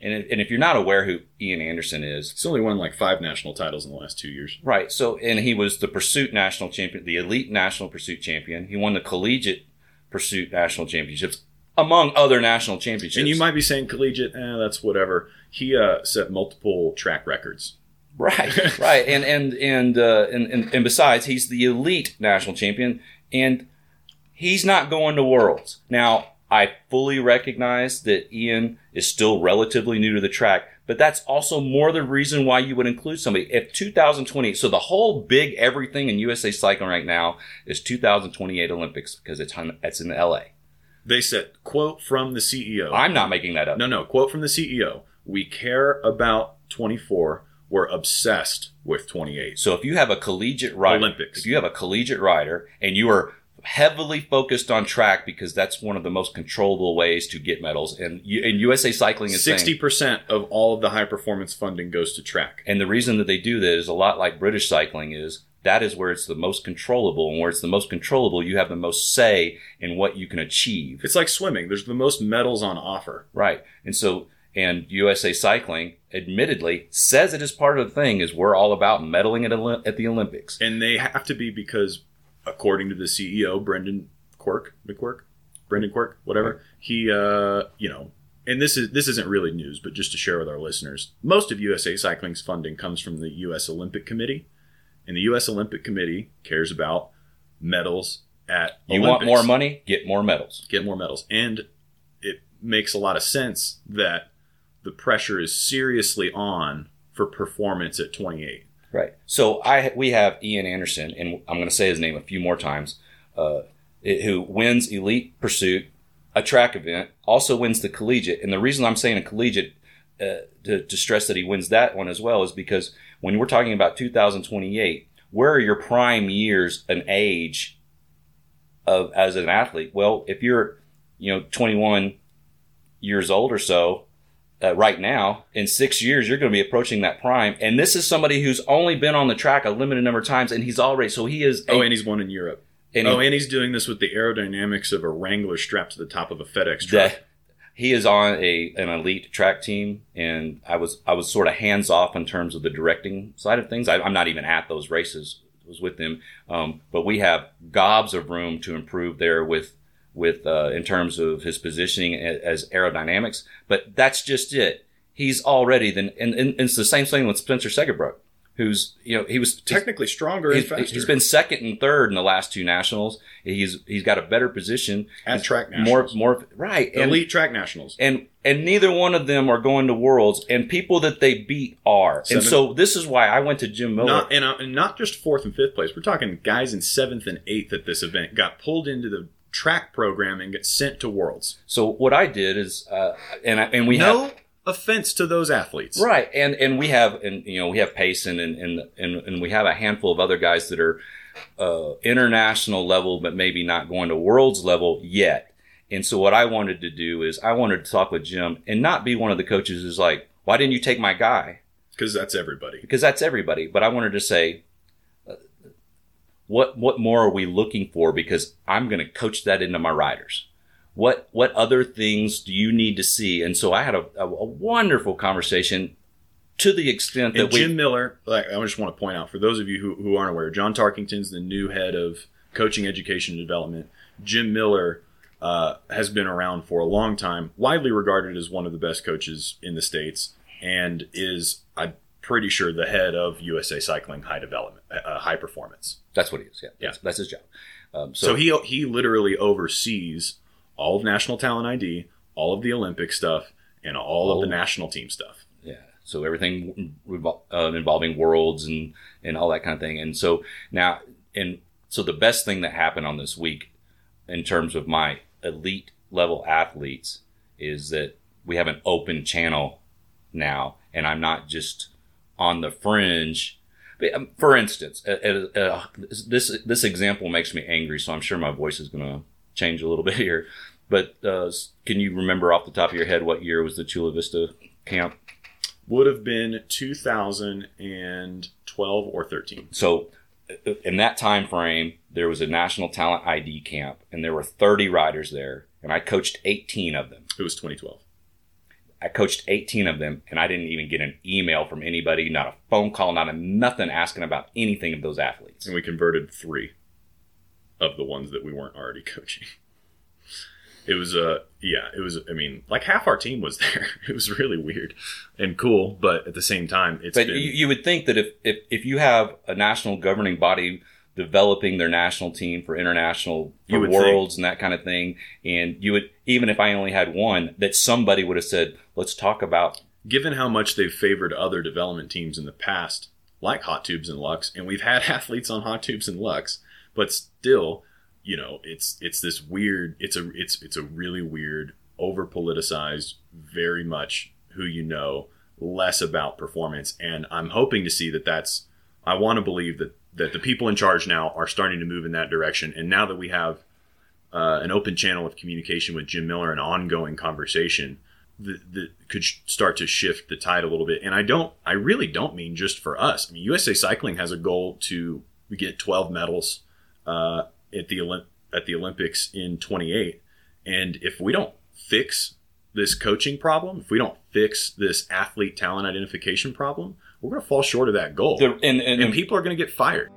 and if, and if you're not aware who Ian Anderson is, he's only won like five national titles in the last two years. right? So and he was the pursuit national champion, the elite national pursuit champion. He won the collegiate pursuit national championships, among other national championships. And you might be saying collegiate, eh, that's whatever. He uh, set multiple track records. Right, right, and and and, uh, and and and besides, he's the elite national champion, and he's not going to worlds now. I fully recognize that Ian is still relatively new to the track, but that's also more the reason why you would include somebody. If 2020, so the whole big everything in USA cycling right now is 2028 Olympics because it's it's in LA. They said, quote from the CEO. I'm not making that up. No, no. Quote from the CEO. We care about 24. We're obsessed with 28. So if you have a collegiate rider, Olympics. if you have a collegiate rider and you are heavily focused on track because that's one of the most controllable ways to get medals, and, and USA Cycling is 60% of all of the high performance funding goes to track. and the reason that they do that is a lot like British cycling is that is where it's the most controllable, and where it's the most controllable, you have the most say in what you can achieve. It's like swimming. There's the most medals on offer. Right. And so, and USA Cycling, admittedly, says it is part of the thing is we're all about medaling at, at the Olympics. And they have to be because, according to the CEO, Brendan Quirk, McQuirk, Brendan Quirk, whatever, he, uh, you know, and this is this isn't really news, but just to share with our listeners, most of USA Cycling's funding comes from the U.S. Olympic Committee, and the U.S. Olympic Committee cares about medals at You want more money? Get more medals. get more medals. And it makes a lot of sense that the pressure is seriously on for performance at 28. Right. So I we have Ian Anderson, and I'm going to say his name a few more times, uh, who wins elite pursuit, a track event, also wins the collegiate. And the reason I'm saying a collegiate uh, to, to stress that he wins that one as well is because when we're talking about 2028, where are your prime years and age of as an athlete? Well, if you're you know 21 years old or so, uh, right now, in six years, you're going to be approaching that prime. And this is somebody who's only been on the track a limited number of times, and he's already so he is. Oh, a- and he's won in Europe. and oh, he- and he's doing this with the aerodynamics of a Wrangler strapped to the top of a FedEx truck. that he is on a an elite track team, and I was I was sort of hands off in terms of the directing side of things. I, I'm not even at those races. Was with them, um, but we have gobs of room to improve there with with uh, in terms of his positioning as aerodynamics. But that's just it. He's already then, and, and, and it's the same thing with Spencer Segerbrook, who's you know he was Technically stronger He's, he's been second and third in the last two nationals. He's he's got a better position At He's track more nationals. more right and, elite track nationals. and and neither one of them are going to worlds and people that they beat are Seven. and so this is why I went to Jim Miller Not and, uh, and not just fourth and fifth place. We're talking guys in seventh and eighth at this event got pulled into the track programming and get sent to Worlds. So what I did is, uh, and I, and we no have offense to those athletes. right, and and we have, and you know, we have Payson, and and and, and we have a handful of other guys that are uh, international level, but maybe not going to worlds level yet. And so what I wanted to do is I wanted to talk with Jim and not be one of the coaches who's like, why didn't you take my guy? Because that's everybody. because that's everybody. But I wanted to say, what what more are we looking for? Because I'm going to coach that into my riders. What what other things do you need to see? And so I had a, a, a wonderful conversation to the extent that And Jim Miller, like I just want to point out for those of you who, who aren't aware, John Tarkington's the new head of coaching, education, and development. Jim Miller uh, has been around for a long time, widely regarded as one of the best coaches in the states, and is pretty sure the head of USA Cycling High Development, uh, High Performance. that's what he is. Yeah, Yeah. That's, that's his job. Um, So, so, he he literally oversees all of National Talent ID, all of the Olympic stuff, and all of the national team stuff. Yeah. So everything uh, involving worlds and and all that kind of thing. And so now, and so the best thing that happened on this week, in terms of my elite level athletes, is that we have an open channel now, and I'm not just on the fringe. Um, For instance, uh, uh, uh, this this example makes me angry, so I'm sure my voice is going to change a little bit here. But uh, can you remember off the top of your head what year was the Chula Vista camp? Would have been 2012 or 13. So uh, in that time frame, there was a national talent ID camp, and there were 30 riders there, and I coached 18 of them. It was 2012. I coached 18 of them, and I didn't even get an email from anybody, not a phone call, not a nothing asking about anything of those athletes. And we converted three of the ones that we weren't already coaching. It was uh yeah, it was I mean, like half our team was there. It was really weird and cool, but at the same time it's But been you, you would think that if, if, if you have a national governing body developing their national team for international for worlds and that kind of thing, and you would even if I only had one, that somebody would have said, "Let's talk about given how much they've favored other development teams in the past, like Hot Tubes and Lux, and we've had athletes on Hot Tubes and Lux, but still, you know, it's it's this weird. It's a it's it's a really weird, over politicized, very much who you know, less about performance, and I'm hoping to see that that's. I want to believe that that the people in charge now are starting to move in that direction, and now that we have uh, an open channel of communication with Jim Miller, an ongoing conversation that, could start to shift the tide a little bit. And I don't, I really don't mean just for us. I mean, USA Cycling has a goal to get 12 medals uh, at the Olymp- at the Olympics in 28. And if we don't fix this coaching problem, if we don't fix this athlete talent identification problem, we're going to fall short of that goal. the and and, and people are going to get fired.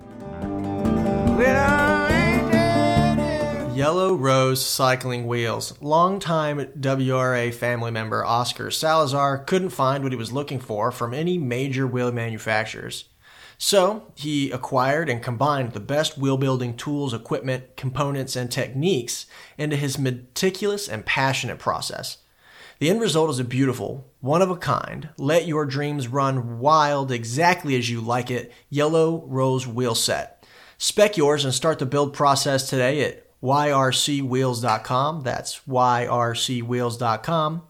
Yellow Rose Cycling Wheels. Longtime WRA family member Oscar Salazar couldn't find what he was looking for from any major wheel manufacturers. So he acquired and combined the best wheel building tools, equipment, components, and techniques into his meticulous and passionate process. The end result is a beautiful, one of a kind, let your dreams run wild exactly as you like it yellow rose wheel set. Spec yours and start the build process today at yrcwheels.com. That's yrcwheels.com.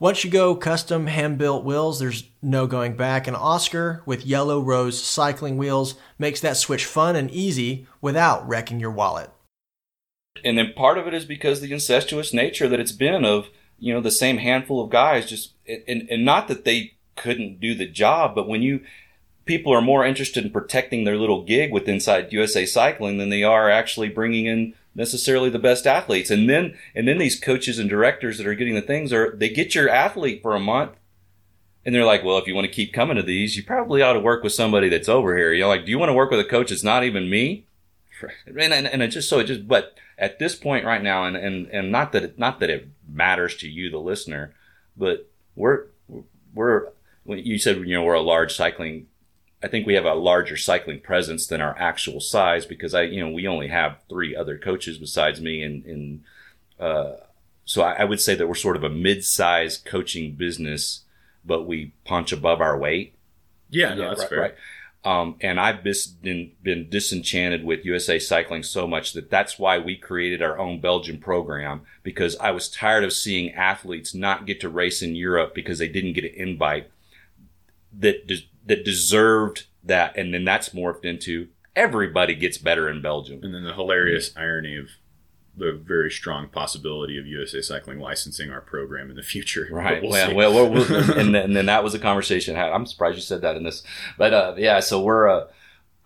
Once you go custom hand built wheels, there's no going back. And Oscar with Yellow Rose cycling wheels makes that switch fun and easy without wrecking your wallet. and then part of it is because the incestuous nature that it's been of you know the same handful of guys just and, and not that they couldn't do the job but when you people are more interested in protecting their little gig with inside USA Cycling than they are actually bringing in necessarily the best athletes. And then and then these coaches and directors that are getting the things are they get your athlete for a month and they're like well if you want to keep coming to these you probably ought to work with somebody that's over here. You know like do you want to work with a coach that's not even me? And, and, and it just so it just but at this point right now and, and, and not that it, not that it matters to you the listener but we're we're you said you know we're a large cycling I think we have a larger cycling presence than our actual size because I you know we only have three other coaches besides me and and uh, so I, I would say that we're sort of a mid-sized coaching business but we punch above our weight Yeah, no, that's right, fair. right. Um, and I've been, been disenchanted with USA Cycling so much that that's why we created our own Belgian program because I was tired of seeing athletes not get to race in Europe because they didn't get an invite that des- that deserved that, and then that's morphed into everybody gets better in Belgium. And then the hilarious irony of the very strong possibility of USA Cycling licensing our program in the future. Right. We'll well, well, we'll, we'll- and, then, and then that was a conversation. I had. I'm surprised you said that in this, but uh, yeah. So we're. Uh,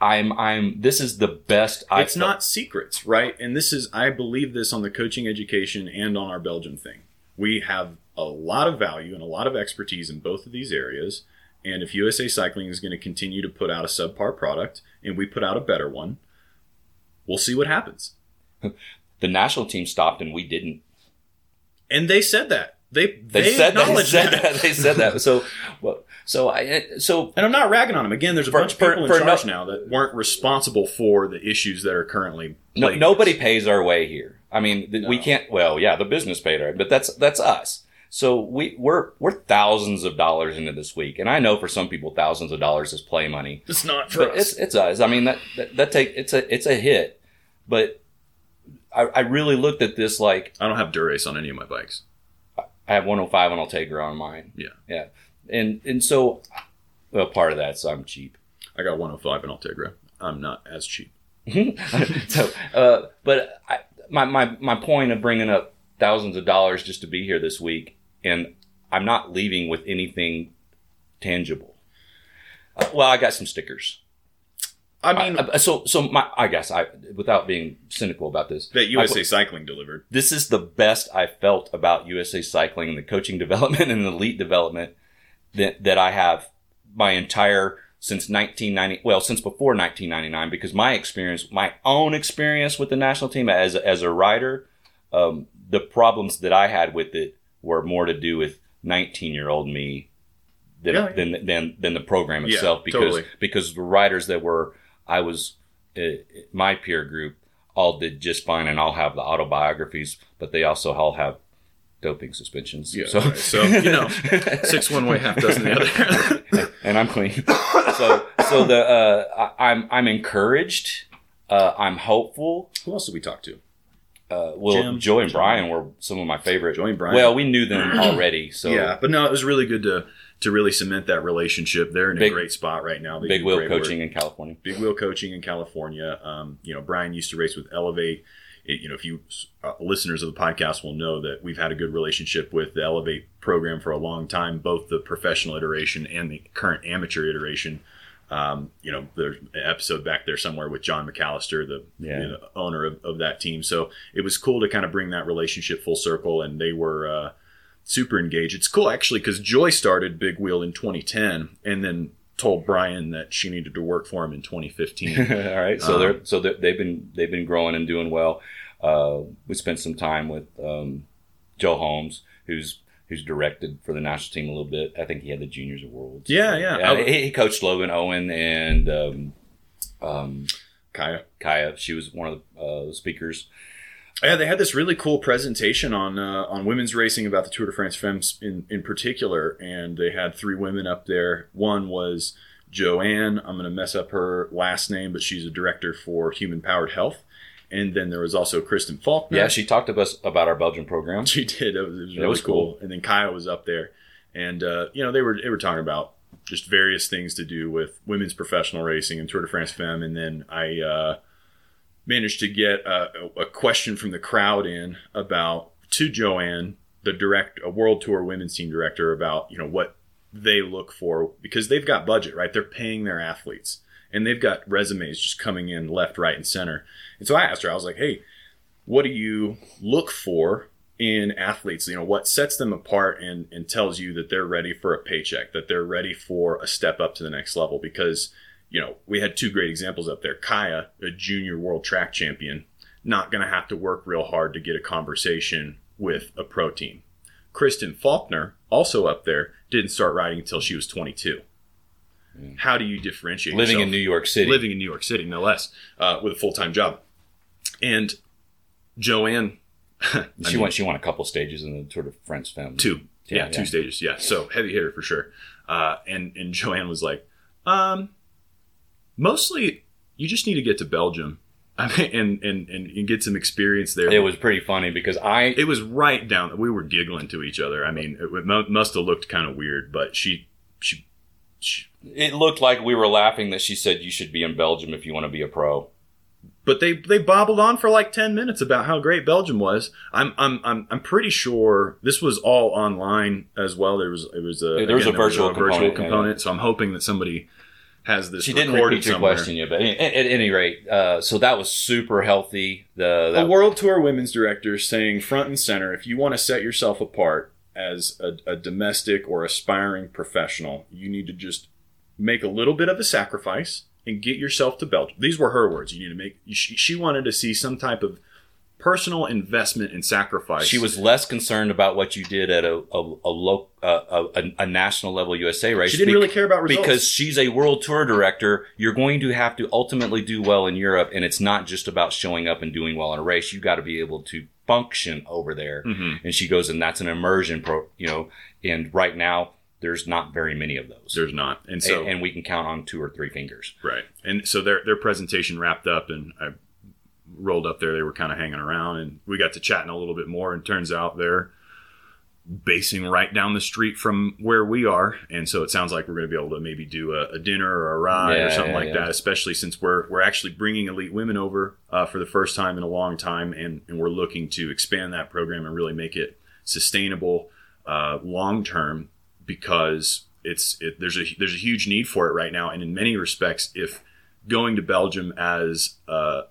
I'm. I'm. This is the best. I it's not secrets, right? And this is, I believe this on the coaching education and on our Belgium thing. We have a lot of value and a lot of expertise in both of these areas. And if USA Cycling is going to continue to put out a subpar product and we put out a better one, we'll see what happens. The national team stopped and we didn't. And they said that. They, They, they, said that. They acknowledged said that. that. They said that. So, well, so I. So And I'm not ragging on them. Again, there's a For- bunch of for- people in charge no- now that weren't responsible for the issues that are currently no, nobody us. pays our way here. I mean, th- we can't. Well, yeah, the business paid our, but that's that's us. So we we're we're thousands of dollars into this week, and I know for some people, thousands of dollars is play money. It's not for us. it's it's us. I mean that that, that take it's a it's a hit, but I, I really looked at this like I don't have Dura-Ace on any of my bikes. I have 105 on Ultegra on mine. Yeah. yeah, and and so well part of that's I'm cheap. I got 105 in Ultegra. I'm not as cheap. so, uh, but I, my my my point of bringing up thousands of dollars just to be here this week, and I'm not leaving with anything tangible. Uh, well, I got some stickers. I mean, I- so so my I guess I without being cynical about this that USA Cycling delivered. this is the best I felt about USA Cycling and the coaching development and the elite development that that I have my entire since 1990 well since before 1999 because my experience my own experience with the national team as a, as a rider um, the problems that I had with it were more to do with 19 year old me than, Yeah, yeah. than than than the program Yeah, itself because totally. because the riders that were I was uh, my peer group all did just fine and all have the autobiographies, but they also all have doping suspensions. Yeah, right. So, you know, Six one way, half dozen the other. and I'm clean. so so the uh, I, I'm I'm encouraged. Uh, I'm hopeful. Who else did we talk to? Uh, well, Jim. Joy and Jim. Brian were some of my favorite. Joey and Brian. Well, we knew them already, so yeah, but no, it was really good to to really cement that relationship. They're in Big- a great spot right now. They big wheel great work. coaching in California. Big Wheel Coaching in California. Um, you know, Brian used to race with Elevate. It, you know, if you uh, listeners of the podcast will know that we've had a good relationship with the Elevate program for a long time, both the professional iteration and the current amateur iteration. Um, you know, there's an episode back there somewhere with John McAllister, the, Yeah. you know, owner of, of that team. So it was cool to kind of bring that relationship full circle, and they were uh, super engaged. It's cool actually because Joy started Big Wheel in 2010, and then told Brian that she needed to work for him in 2015. All right, so Um, they're so they're, they've been they've been growing and doing well. Uh, we spent some time with um, Joe Holmes, who's who's directed for the national team a little bit. I think he had the juniors of worlds. Yeah, yeah. I- he, he coached Logan Owen and um, um, Kaia. Kaia. She was one of the uh, speakers. Yeah, they had this really cool presentation on uh, on women's racing about the Tour de France Femmes in, in particular, and they had three women up there. One was Joanne. I'm going to mess up her last name, but she's a director for Human Powered Health. And then there was also Kristen Faulkner. Yeah, she talked to us about our Belgian program. She did. It was, it was really was cool. cool. And then Kaia was up there, and uh, you know they were they were talking about just various things to do with women's professional racing and Tour de France Femme. And then I uh, managed to get a, a question from the crowd in about to Joanne, the direct a World Tour Women's Team director, about you know what they look for because they've got budget, right? They're paying their athletes. And they've got resumes just coming in left, right, and center. And so I asked her, I was like, hey, what do you look for in athletes you know what sets them apart and, and tells you that they're ready for a paycheck that they're ready for a step up to the next level because you know we had two great examples up there kaia a junior world track champion not going to have to work real hard to get a conversation with a pro team kristen faulkner also up there didn't start riding until she was 22 how do you differentiate Living yourself? in New York City. living in New York City, no less, uh, with a full time job. And Joanne, she mean, went. She won a couple stages in the Tour de France Femme. two, yeah, Yeah, two stages, yeah. So heavy hitter for sure. Uh, and and Joanne was like, um, Mostly, you just need to get to Belgium, I mean, and, and and and get some experience there. It was pretty funny because I it was right down. We were giggling to each other. I mean, it mu- must have looked kind of weird, but she she. she it looked like we were laughing that she said you should be in Belgium if you want to be a pro. but they they bobbled on for like 10 minutes about how great Belgium was. I'm I'm I'm I'm pretty sure this was all online as well. There was it was a Yeah, there was a virtual component, yeah, component. So I'm hoping that somebody has this She didn't recorded repeat your somewhere. question yet, but at, at any rate, uh, so that was super healthy. The A world tour women's director saying front and center, if you want to set yourself apart as a, a domestic or aspiring professional, you need to just make a little bit of a sacrifice and get yourself to Belgium. These were her words. You need to make. She, she wanted to see some type of personal investment and sacrifice. she was less concerned about what you did at a a a, lo, uh, a, a national level USA race. She didn't bec- really care about results because she's a world tour director. You're going to have to ultimately do well in Europe, and it's not just about showing up and doing well in a race. You've got to be able to function over there. Mhm. And she goes, and that's an immersion pro, you know. And right now, there's not very many of those, There's not, and so and, and we can count on two or three fingers. Right. And so their their presentation wrapped up and I rolled up there. They were kind of hanging around and we got to chatting a little bit more and turns out they're basing right down the street from where we are. And so it sounds like we're going to be able to maybe do a, a dinner or a ride or something yeah, like yeah. that, especially since we're, we're actually bringing elite women over uh, for the first time in a long time. And, and we're looking to expand that program and really make it sustainable uh, long term because it's it, there's a there's a huge need for it right now, and in many respects, if going to Belgium as a,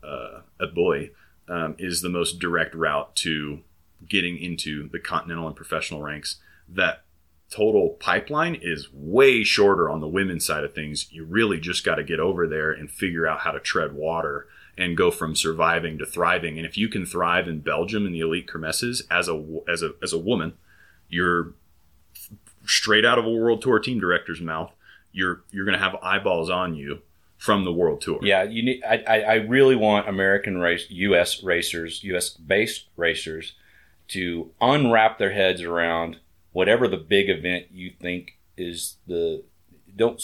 a, a, boy um, is the most direct route to getting into the continental and professional ranks, that total pipeline is way shorter on the women's side of things. You really just got to get over there and figure out how to tread water and go from surviving to thriving. And if you can thrive in Belgium in the elite kermesses as a as a as a woman, you're straight out of a world tour team director's mouth. You're you're going to have eyeballs on you from the world tour. Yeah, you need. I, I, really want American race, U.S. racers, U.S. based racers, to unwrap their heads around whatever the big event you think is the don't.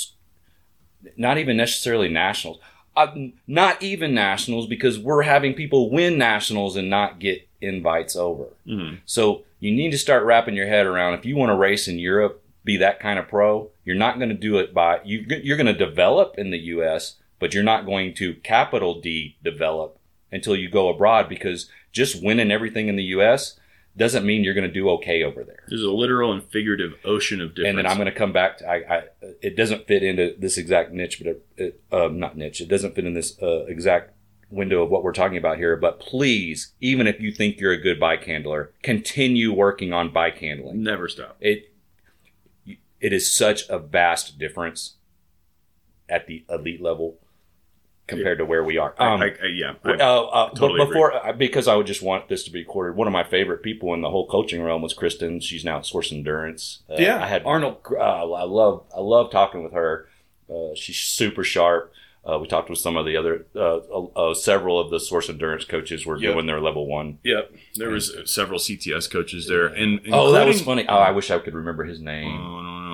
Not even necessarily nationals. Uh, not even nationals because we're having people win nationals and not get invites over. Mhm. So you need to start wrapping your head around if you want to race in Europe, be that kind of pro. You're not going to do it by you. You're going to develop in the U.S., but you're not going to capital D develop until you go abroad because just winning everything in the U.S. doesn't mean you're going to do okay over there. There's a literal and figurative ocean of difference. And then I'm going to come back to I, I. It doesn't fit into this exact niche, but it, it, uh, not niche. It doesn't fit in this uh, exact window of what we're talking about here. But please, even if you think you're a good bike handler, continue working on bike handling. never stop. It it is such a vast difference at the elite level compared to where we are. Um, I, I, yeah, uh, I, uh, totally but before, uh, because I would just want this to be recorded, one of my favorite people in the whole coaching realm was Kristen. She's now at Source Endurance. Uh, Yeah, I had Arnold. Uh, I love, I love talking with her. Uh, she's super sharp. Uh, we talked with some of the other, uh, uh, uh, several of the Source Endurance coaches were Yep. doing their level one. Yep, there was uh, several CTS coaches there, and Oh, that was funny. Oh, I wish I could remember his name.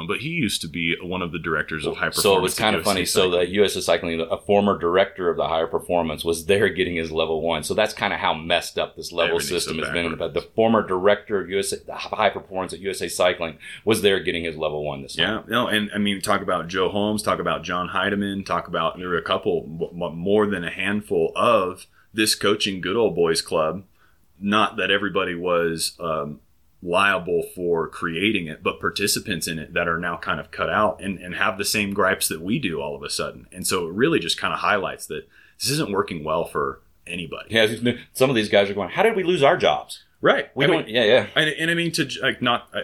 But he used to be one of the directors of high performance. So it was kind of USA funny. So Cycling. the USA Cycling, a former director of the higher performance, was there getting his level one. So that's kind of how messed up this level so system has been. But the former director of USA the high performance at USA Cycling was there getting his level one this time. Yeah, no, and I mean, talk about Joe Holmes, talk about John Heidemann, talk about there were a couple, more than a handful of this coaching good old boys club. Not that everybody was um, liable for creating it, but participants in it that are now kind of cut out and, and have the same gripes that we do all of a sudden. And so it really just kind of highlights that this isn't working well for anybody. Yeah, some of these guys are going. How did we lose our jobs? Right. We I don't. mean, yeah, yeah. and, and I mean to like not. I,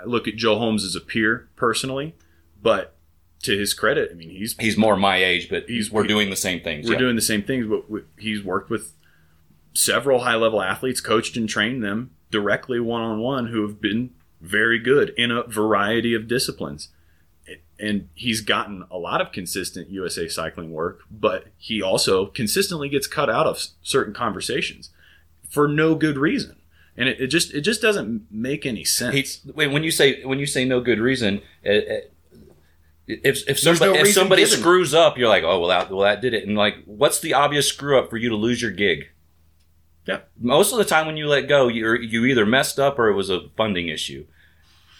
I look at Joe Holmes as a peer personally, but to his credit, I mean he's He's more my age, but He's- we're doing the same things. we're yeah. doing the same things, but he's worked with several high level athletes, coached and trained them directly one on one, who have been very good in a variety of disciplines. And he's gotten a lot of consistent USA cycling work, but he also consistently gets cut out of certain conversations for no good reason. And it, it just it just doesn't make any sense. He's, wait, when you say when you say no good reason, uh, uh, if if There's no somebody, if somebody screws up, you're like, oh well, that well that did it. And like, what's the obvious screw up for you to lose your gig? Yeah. Most of the time when you let go, you you either messed up or it was a funding issue.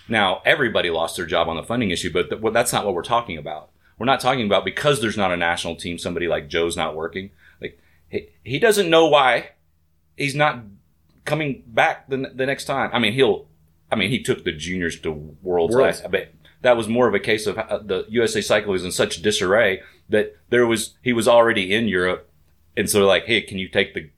Now everybody lost their job on the funding issue, but th- well, that's not what we're talking about. We're not talking about because there's not a national team. Somebody like Joe's not working. Like he, he doesn't know why he's not coming back the, the next time. I mean, he'll. I mean, he took the juniors to worlds. Worlds. last- but that was more of a case of uh, the USA Cycle was in such disarray that there was he was already in Europe, and so like, hey, can you take the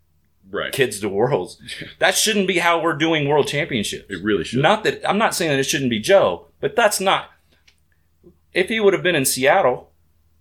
Right. kids to worlds? that shouldn't be how we're doing world championships. It really should. Not that I'm not saying that it shouldn't be Joe, but that's not. If he would have been in Seattle,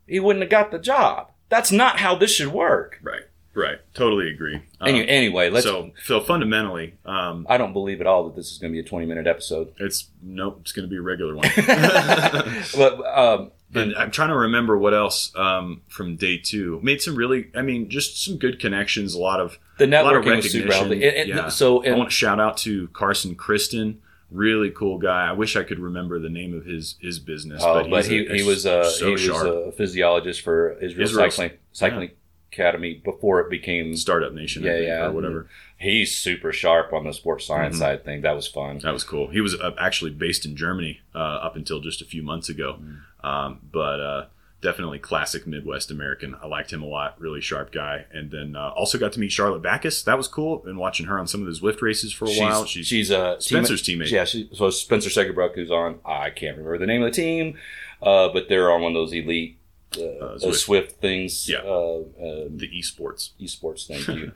he wouldn't have got the job. That's not how this should work. Right. Right. Totally agree. Um, Any, anyway, let's. so so fundamentally, um, I don't believe at all that this is going to be a 20 minute episode. it's nope. It's going to be a regular one. But um, And I'm trying to remember what else um, from day two. Made some really, I mean, just some good connections. A lot of the a lot of networking was super healthy. And- and yeah. So I want to shout out to Carson Kristen, really cool guy. I wish I could remember the name of his his business, oh, but, but, he, a- he was uh, so he was sharp. a physiologist for Israel, Israel- Cycling Cycling Academy before it became. Startup Nation, Yeah, I think, yeah. or whatever. He's super sharp on the sports science Mhm. side thing. That was fun. That was cool. He was uh, actually based in Germany uh, up until just a few months ago, um, but uh, definitely classic Midwest American. I liked him a lot. Really sharp guy. And then uh, also got to meet Charlotte Backus. That was cool. Been watching her on some of the Zwift races for a while. She's, she's a Spencer's teammate. Yeah, she, so Spencer Segerbrook, who's on, I can't remember the name of the team, uh, but they're on one of those elite uh, those Zwift things, Yeah. uh, uh, the esports. esports. Thank you.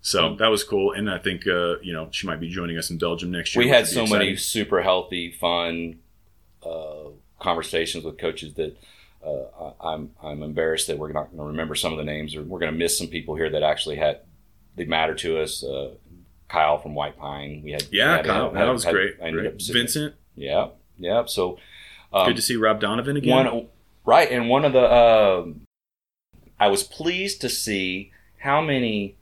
So that was cool. And I think uh, you know she might be joining us in Belgium next year. we had so many super healthy, fun uh, conversations with coaches that uh, I'm I'm embarrassed that we're not going to remember some of the names, or we're going to miss some people here that actually had they matter to us. Uh, Kyle from White Pine, we had Yeah, had- Kyle, had- that was had- great. Great. Vincent, Yeah, yeah. So um, good to see Rob Donovan again. one right, and one of the um I was pleased to see how many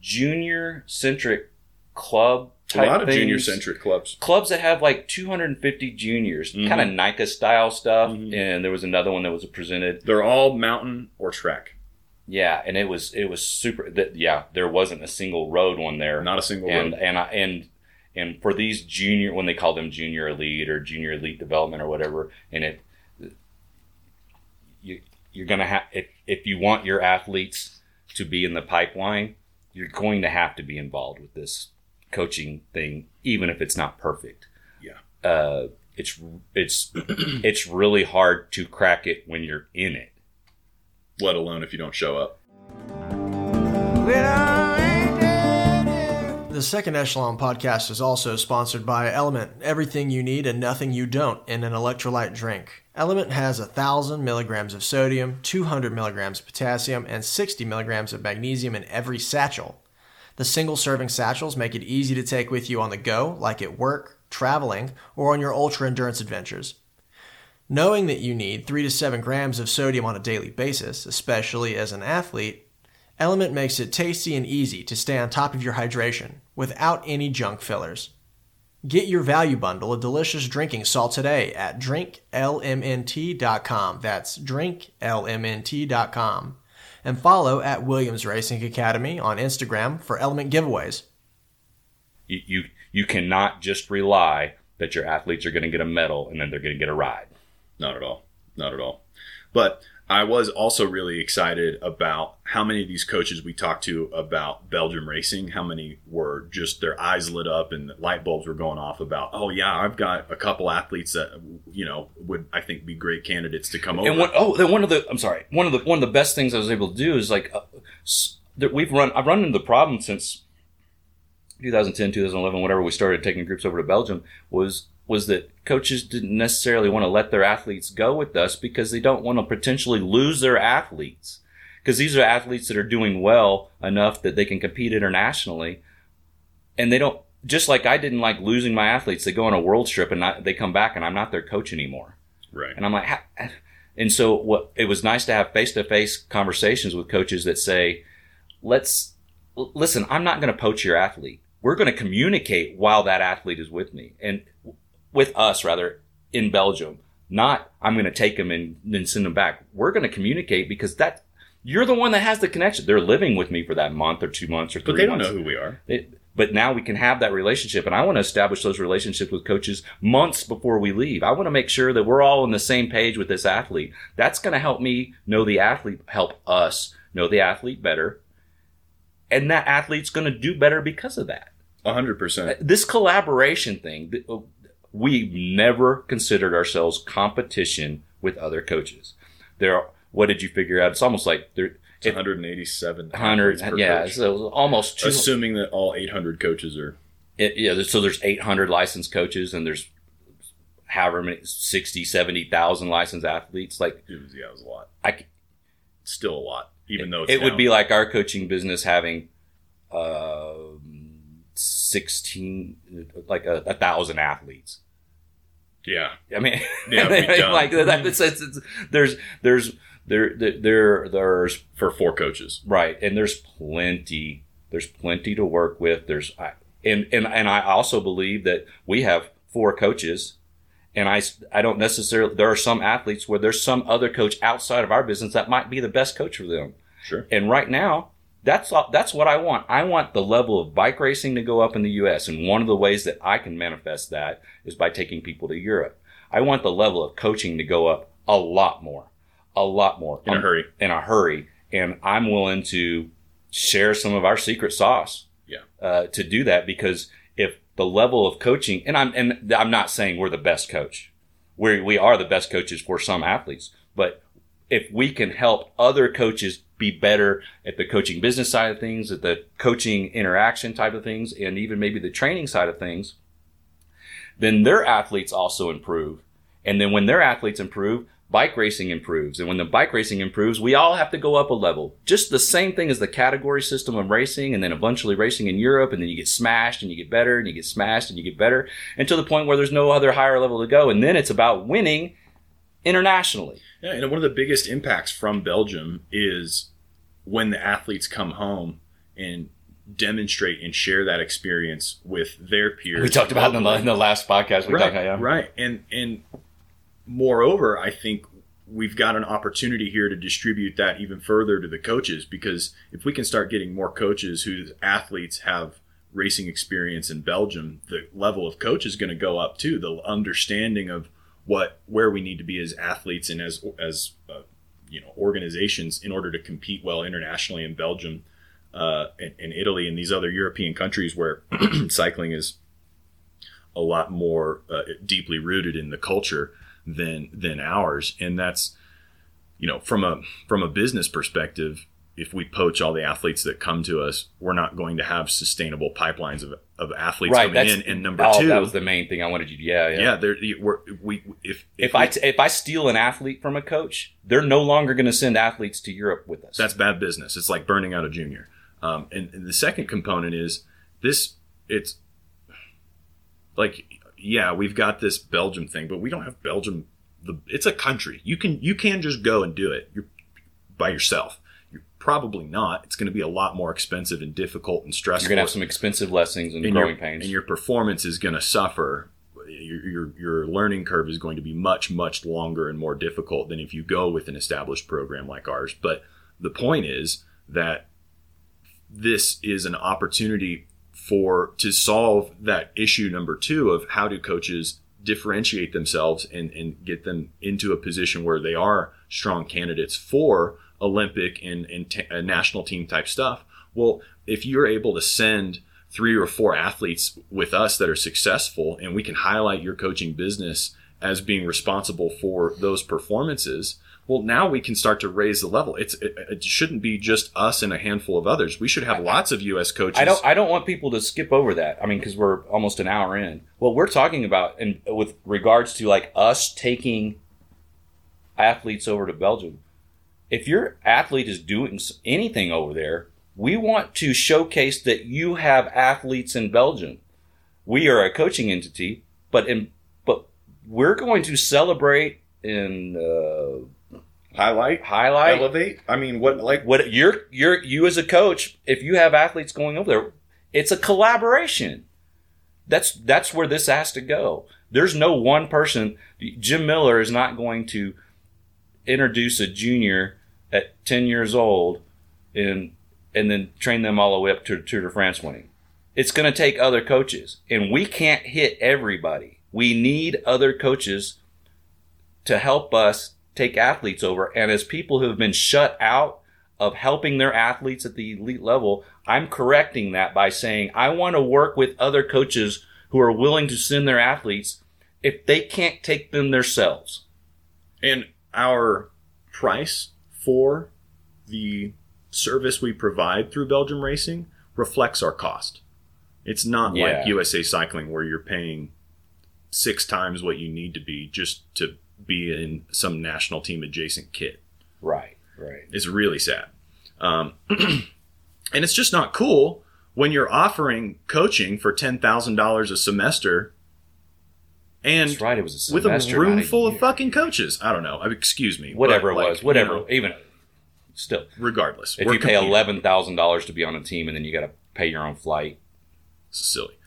junior centric club a lot of junior centric clubs. clubs that have like 250 juniors, Mhm. kind of NICA style stuff. Mhm. And there was another one that was presented. They're all mountain or track. Yeah, and it was it was super. That yeah, there wasn't a single road one there. Not a single and road. and I, and and for these junior when they call them junior elite or junior elite development or whatever, and it you you're gonna have if if you want your athletes to be in the pipeline, you're going to have to be involved with this coaching thing, even if it's not perfect. Yeah. Uh, it's it's it's really hard to crack it when you're in it. Let alone if you don't show up. The Second Echelon podcast is also sponsored by LMNT, everything you need and nothing you don't in an electrolyte drink. LMNT has 1,000 milligrams of sodium, 200 milligrams of potassium, and 60 milligrams of magnesium in every satchel. The single serving satchels make it easy to take with you on the go, like at work, traveling, or on your ultra endurance adventures. Knowing that you need 3 to 7 grams of sodium on a daily basis, especially as an athlete, LMNT makes it tasty and easy to stay on top of your hydration without any junk fillers. Get your value bundle of delicious drinking salt today at drinklmnt.com. That's drinklmnt.com. And follow at Williams Racing Academy on Instagram for LMNT giveaways. You you, you cannot just rely that your athletes are going to get a medal and then they're going to get a ride. Not at all. Not at all. But I was also really excited about how many of these coaches we talked to about Belgium racing, how many were just their eyes lit up and light bulbs were going off about, oh, yeah, I've got a couple athletes that, you know, would, I think, be great candidates to come over. And one, oh, then one of the I'm sorry, one of the one of the best things I was able to do is like uh, that we've run I've run into the problem since 2010, 2011, whenever we started taking groups over to Belgium was was that coaches didn't necessarily want to let their athletes go with us because they don't want to potentially lose their athletes because these are athletes that are doing well enough that they can compete internationally and they don't just like I didn't like losing my athletes they go on a world trip and not, they come back and I'm not their coach anymore right. and I'm like, "Ha- and so what? It was nice to have face to face conversations with coaches that say, "Let's listen. I'm not going to poach your athlete. We're going to communicate while that athlete is with me and with us rather in Belgium. Not I'm going to take them and then send them back. We're going to communicate because that you're the one that has the connection. They're living with me for that month or two months or three But they don't months. know who we are. It, but now we can have that relationship, and I want to establish those relationships with coaches months before we leave. I want to make sure that we're all on the same page with this athlete. That's going to help me know the athlete, help us know the athlete better, and that athlete's going to do better because of that. A hundred percent. This collaboration thing, th- we never considered ourselves competition with other coaches. There, are, what did you figure out? It's almost like there. It's 187 Hundred, athletes per yeah, coach. so it was almost two, assuming that all 800 coaches are. it, yeah, so there's 800 licensed coaches and there's however many 60, 70,000 licensed athletes. Like It was, yeah, it was a lot. I, Still a lot, even though it's it would be like our coaching business having um 16, like a, a thousand athletes. Yeah, I mean, Yeah, it'd be dumb. like that, it's, it's, it's, there's, there's, there, there, there, there's for four coaches. Right, and there's plenty. There's plenty to work with. There's I- and and and I also believe that we have four coaches, and I I don't necessarily. There are some athletes where there's some other coach outside of our business that might be the best coach for them. Sure. And right now, that's that's what I want. I want the level of bike racing to go up in the U.S. And one of the ways that I can manifest that is by taking people to Europe. I want the level of coaching to go up a lot more, a lot more In a Um, hurry. in a hurry, and I'm willing to share some of our secret sauce. Yeah. Uh, to do that because if the level of coaching, and I'm and I'm not saying we're the best coach, we we are the best coaches for some athletes, but if we can help other coaches be better at the coaching business side of things, at the coaching interaction type of things, and even maybe the training side of things, then their athletes also improve. And then when their athletes improve, bike racing improves. And when the bike racing improves, we all have to go up a level. Just the same thing as the category system of racing and then eventually racing in Europe. And then you get smashed and you get better and you get smashed and you get better and to the point where there's no other higher level to go. And then it's about winning internationally. Yeah, and one of the biggest impacts from Belgium is when the athletes come home and demonstrate and share that experience with their peers. We talked about it in the, in the last podcast. We right, talked about, yeah. right, and and moreover, I think we've got an opportunity here to distribute that even further to the coaches because if we can start getting more coaches whose athletes have racing experience in Belgium, the level of coach is going to go up too. The understanding of what where we need to be as athletes and as as uh, you know organizations in order to compete well internationally in Belgium, uh, and, and Italy and these other European countries where cycling is a lot more uh, deeply rooted in the culture than than ours. And that's you know from a from a business perspective if we poach all the athletes that come to us we're not going to have sustainable pipelines of, of athletes Right. coming in and number oh, two that was the main thing I wanted you to, yeah, yeah. yeah there we're, we if If we- I, t- if I steal an athlete from a coach, they're no longer going to send athletes to Europe with us. That's bad business. It's like burning out a junior. Um, and, and the second component is this. It's like, yeah, we've got this Belgium thing, but we don't have Belgium. The it's a country. You can you can just go and do it. You're by yourself. Probably not. It's going to be a lot more expensive and difficult and stressful. You're going to have some expensive lessons and and growing your, pains. and your performance is going to suffer. Your, your your learning curve is going to be much much longer and more difficult than if you go with an established program like ours. But the point is that this is an opportunity for to solve that issue number two of how do coaches differentiate themselves and, and get them into a position where they are strong candidates for Olympic and, and t- uh, national team type stuff. Well, if you're able to send three or four athletes with us that are successful and we can highlight your coaching business as being responsible for those performances, well, now we can start to raise the level. It's it, it shouldn't be just us and a handful of others. We should have lots of U.S. coaches. I don't. I don't want people to skip over that. I mean, because we're almost an hour in. What we're talking about, and with regards to like us taking athletes over to Belgium, if your athlete is doing anything over there, we want to showcase that you have athletes in Belgium. We are a coaching entity, but in but we're going to celebrate and uh, highlight, highlight elevate. I mean, what like what you're you're you as a coach if you have athletes going over there it's a collaboration that's that's where this has to go There's no one person. Jim Miller is not going to introduce a junior at 10 years old and and then train them all the way up to Tour de France winning. It's going to take other coaches, and we can't hit everybody. We need other coaches to help us take athletes over. And as people who have been shut out of helping their athletes at the elite level, I'm correcting that by saying I want to work with other coaches who are willing to send their athletes if they can't take them themselves. And our price for the service we provide through Belgium Racing reflects our cost. It's not Yeah. like USA Cycling where you're paying six times what you need to be just to be in some national team adjacent kit. Right, right. It's really sad. Um, and it's just not cool when you're offering coaching for $10,000 a semester and That's right. It was a with a semester, room not a full of year. fucking coaches. I don't know. I Excuse me. whatever but, it like, was, whatever. you know, Even still, regardless. if we're you pay competing. eleven thousand dollars to be on a team and then you got to pay your own flight, It's silly.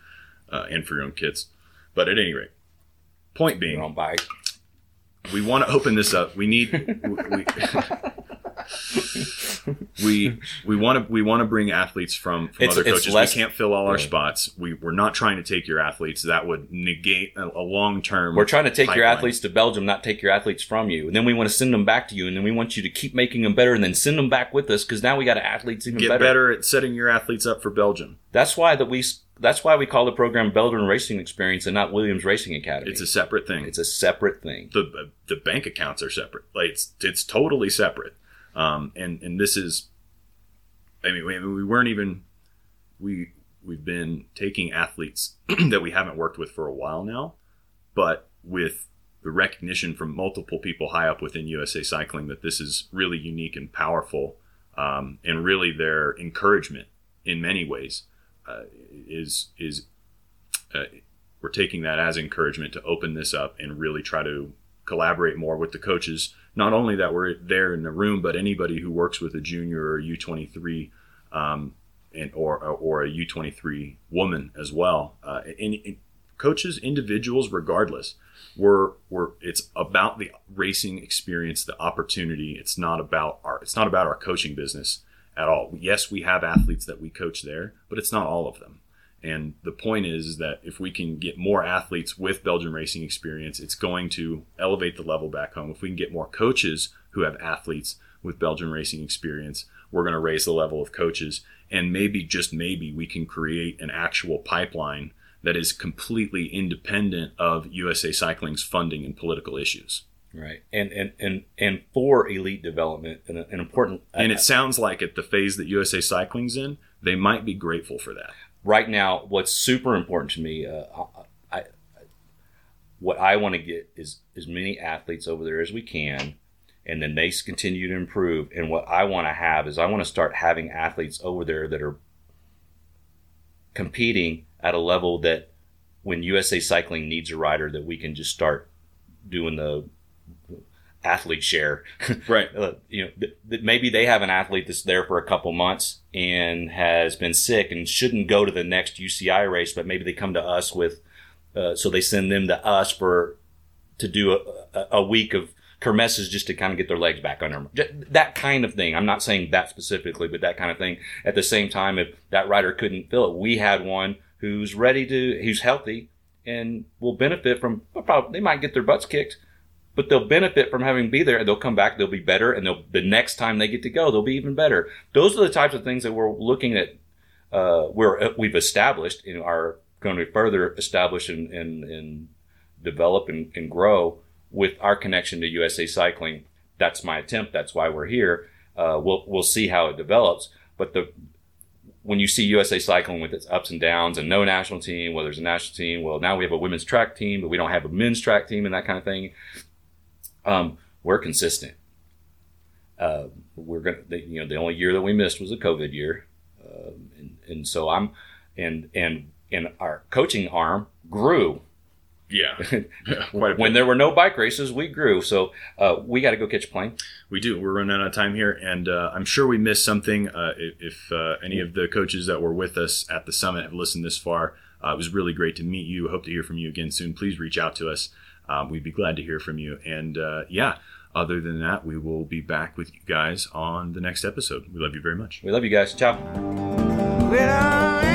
Uh, and for your own kids. But at any rate, point being, your own bike. we want to open this up. We need we we we we want to we want to bring athletes from, from It's- other it's coaches. less- we can't fill all our Right. spots. We we're not trying to take your athletes. That would negate a, a long term. We're trying to take your athletes to Belgium, not take your athletes from you. And then we want to send them back to you, and then we want you to keep making them better, and then send them back with us because now we got athletes even Get better. better. at setting your athletes up for Belgium. That's why that we. That's why we call the program Belgium Racing Experience and not Williams Racing Academy. It's a separate thing. it's a separate thing. the the bank accounts are separate. Like it's it's totally separate. Um, and and this is, I mean, we, we weren't even we we've been taking athletes that we haven't worked with for a while now, but with the recognition from multiple people high up within USA Cycling that this is really unique and powerful, um, and really their encouragement in many ways uh, is is uh, we're taking that as encouragement to open this up and really try to collaborate more with the coaches. Not only that we're there in the room, but anybody who works with a junior or U twenty three, um, and or or a U twenty three woman as well. Uh, and, and coaches, individuals, regardless, we're we're it's about the racing experience, the opportunity. It's not about our it's not about our coaching business at all. Yes, we have athletes that we coach there, but it's not all of them. And the point is that if we can get more athletes with Belgian racing experience, it's going to elevate the level back home. If we can get more coaches who have athletes with Belgian racing experience, we're going to raise the level of coaches. And maybe, just maybe, we can create an actual pipeline that is completely independent of USA Cycling's funding and political issues. Right. And and and and for elite development, an, an important. And it sounds like at the phase that USA Cycling's in, they might be grateful for that. Right now, what's super important to me, uh, I, I, what I want to get is as many athletes over there as we can, and then they continue to improve. And what I want to have is I want to start having athletes over there that are competing at a level that when USA Cycling needs a rider, that we can just start doing the athlete share. Right. uh, you know, th- th- maybe they have an athlete that's there for a couple months and has been sick and shouldn't go to the next UCI race, but maybe they come to us with, uh, so they send them to us for to do a, a, week of kermesses just to kind of get their legs back under them. That kind of thing. I'm not saying that specifically, but that kind of thing. At the same time, if that rider couldn't fill it, we had one who's ready to, who's healthy and will benefit from. Probably they might get their butts kicked, but they'll benefit from having be there. And they'll come back. They'll be better, and they'll the next time they get to go, they'll be even better. Those are the types of things that we're looking at. Uh, we're we've established and are going to be further establish and and, and develop and, and grow with our connection to USA Cycling. That's my attempt. That's why we're here. Uh, we'll we'll see how it develops. But the when you see USA Cycling with its ups and downs and no national team, well, there's a national team. Well, now we have a women's track team, but we don't have a men's track team and that kind of thing. Um, we're consistent. Uh, we're gonna, the, you know, the only year that we missed was a COVID year, um, and, and so I'm, and and and our coaching arm grew Yeah. When there were no bike races. We grew, so uh, we got to go catch a plane. We do. We're running out of time here, and uh, I'm sure we missed something. Uh, if if uh, any of the coaches that were with us at the summit have listened this far, Uh, it was really great to meet you. Hope to hear from you again soon. Please reach out to us. Um, we'd be glad to hear from you. And uh, yeah, other than that, we will be back with you guys on the next episode. We love you very much. We love you guys. Ciao. When I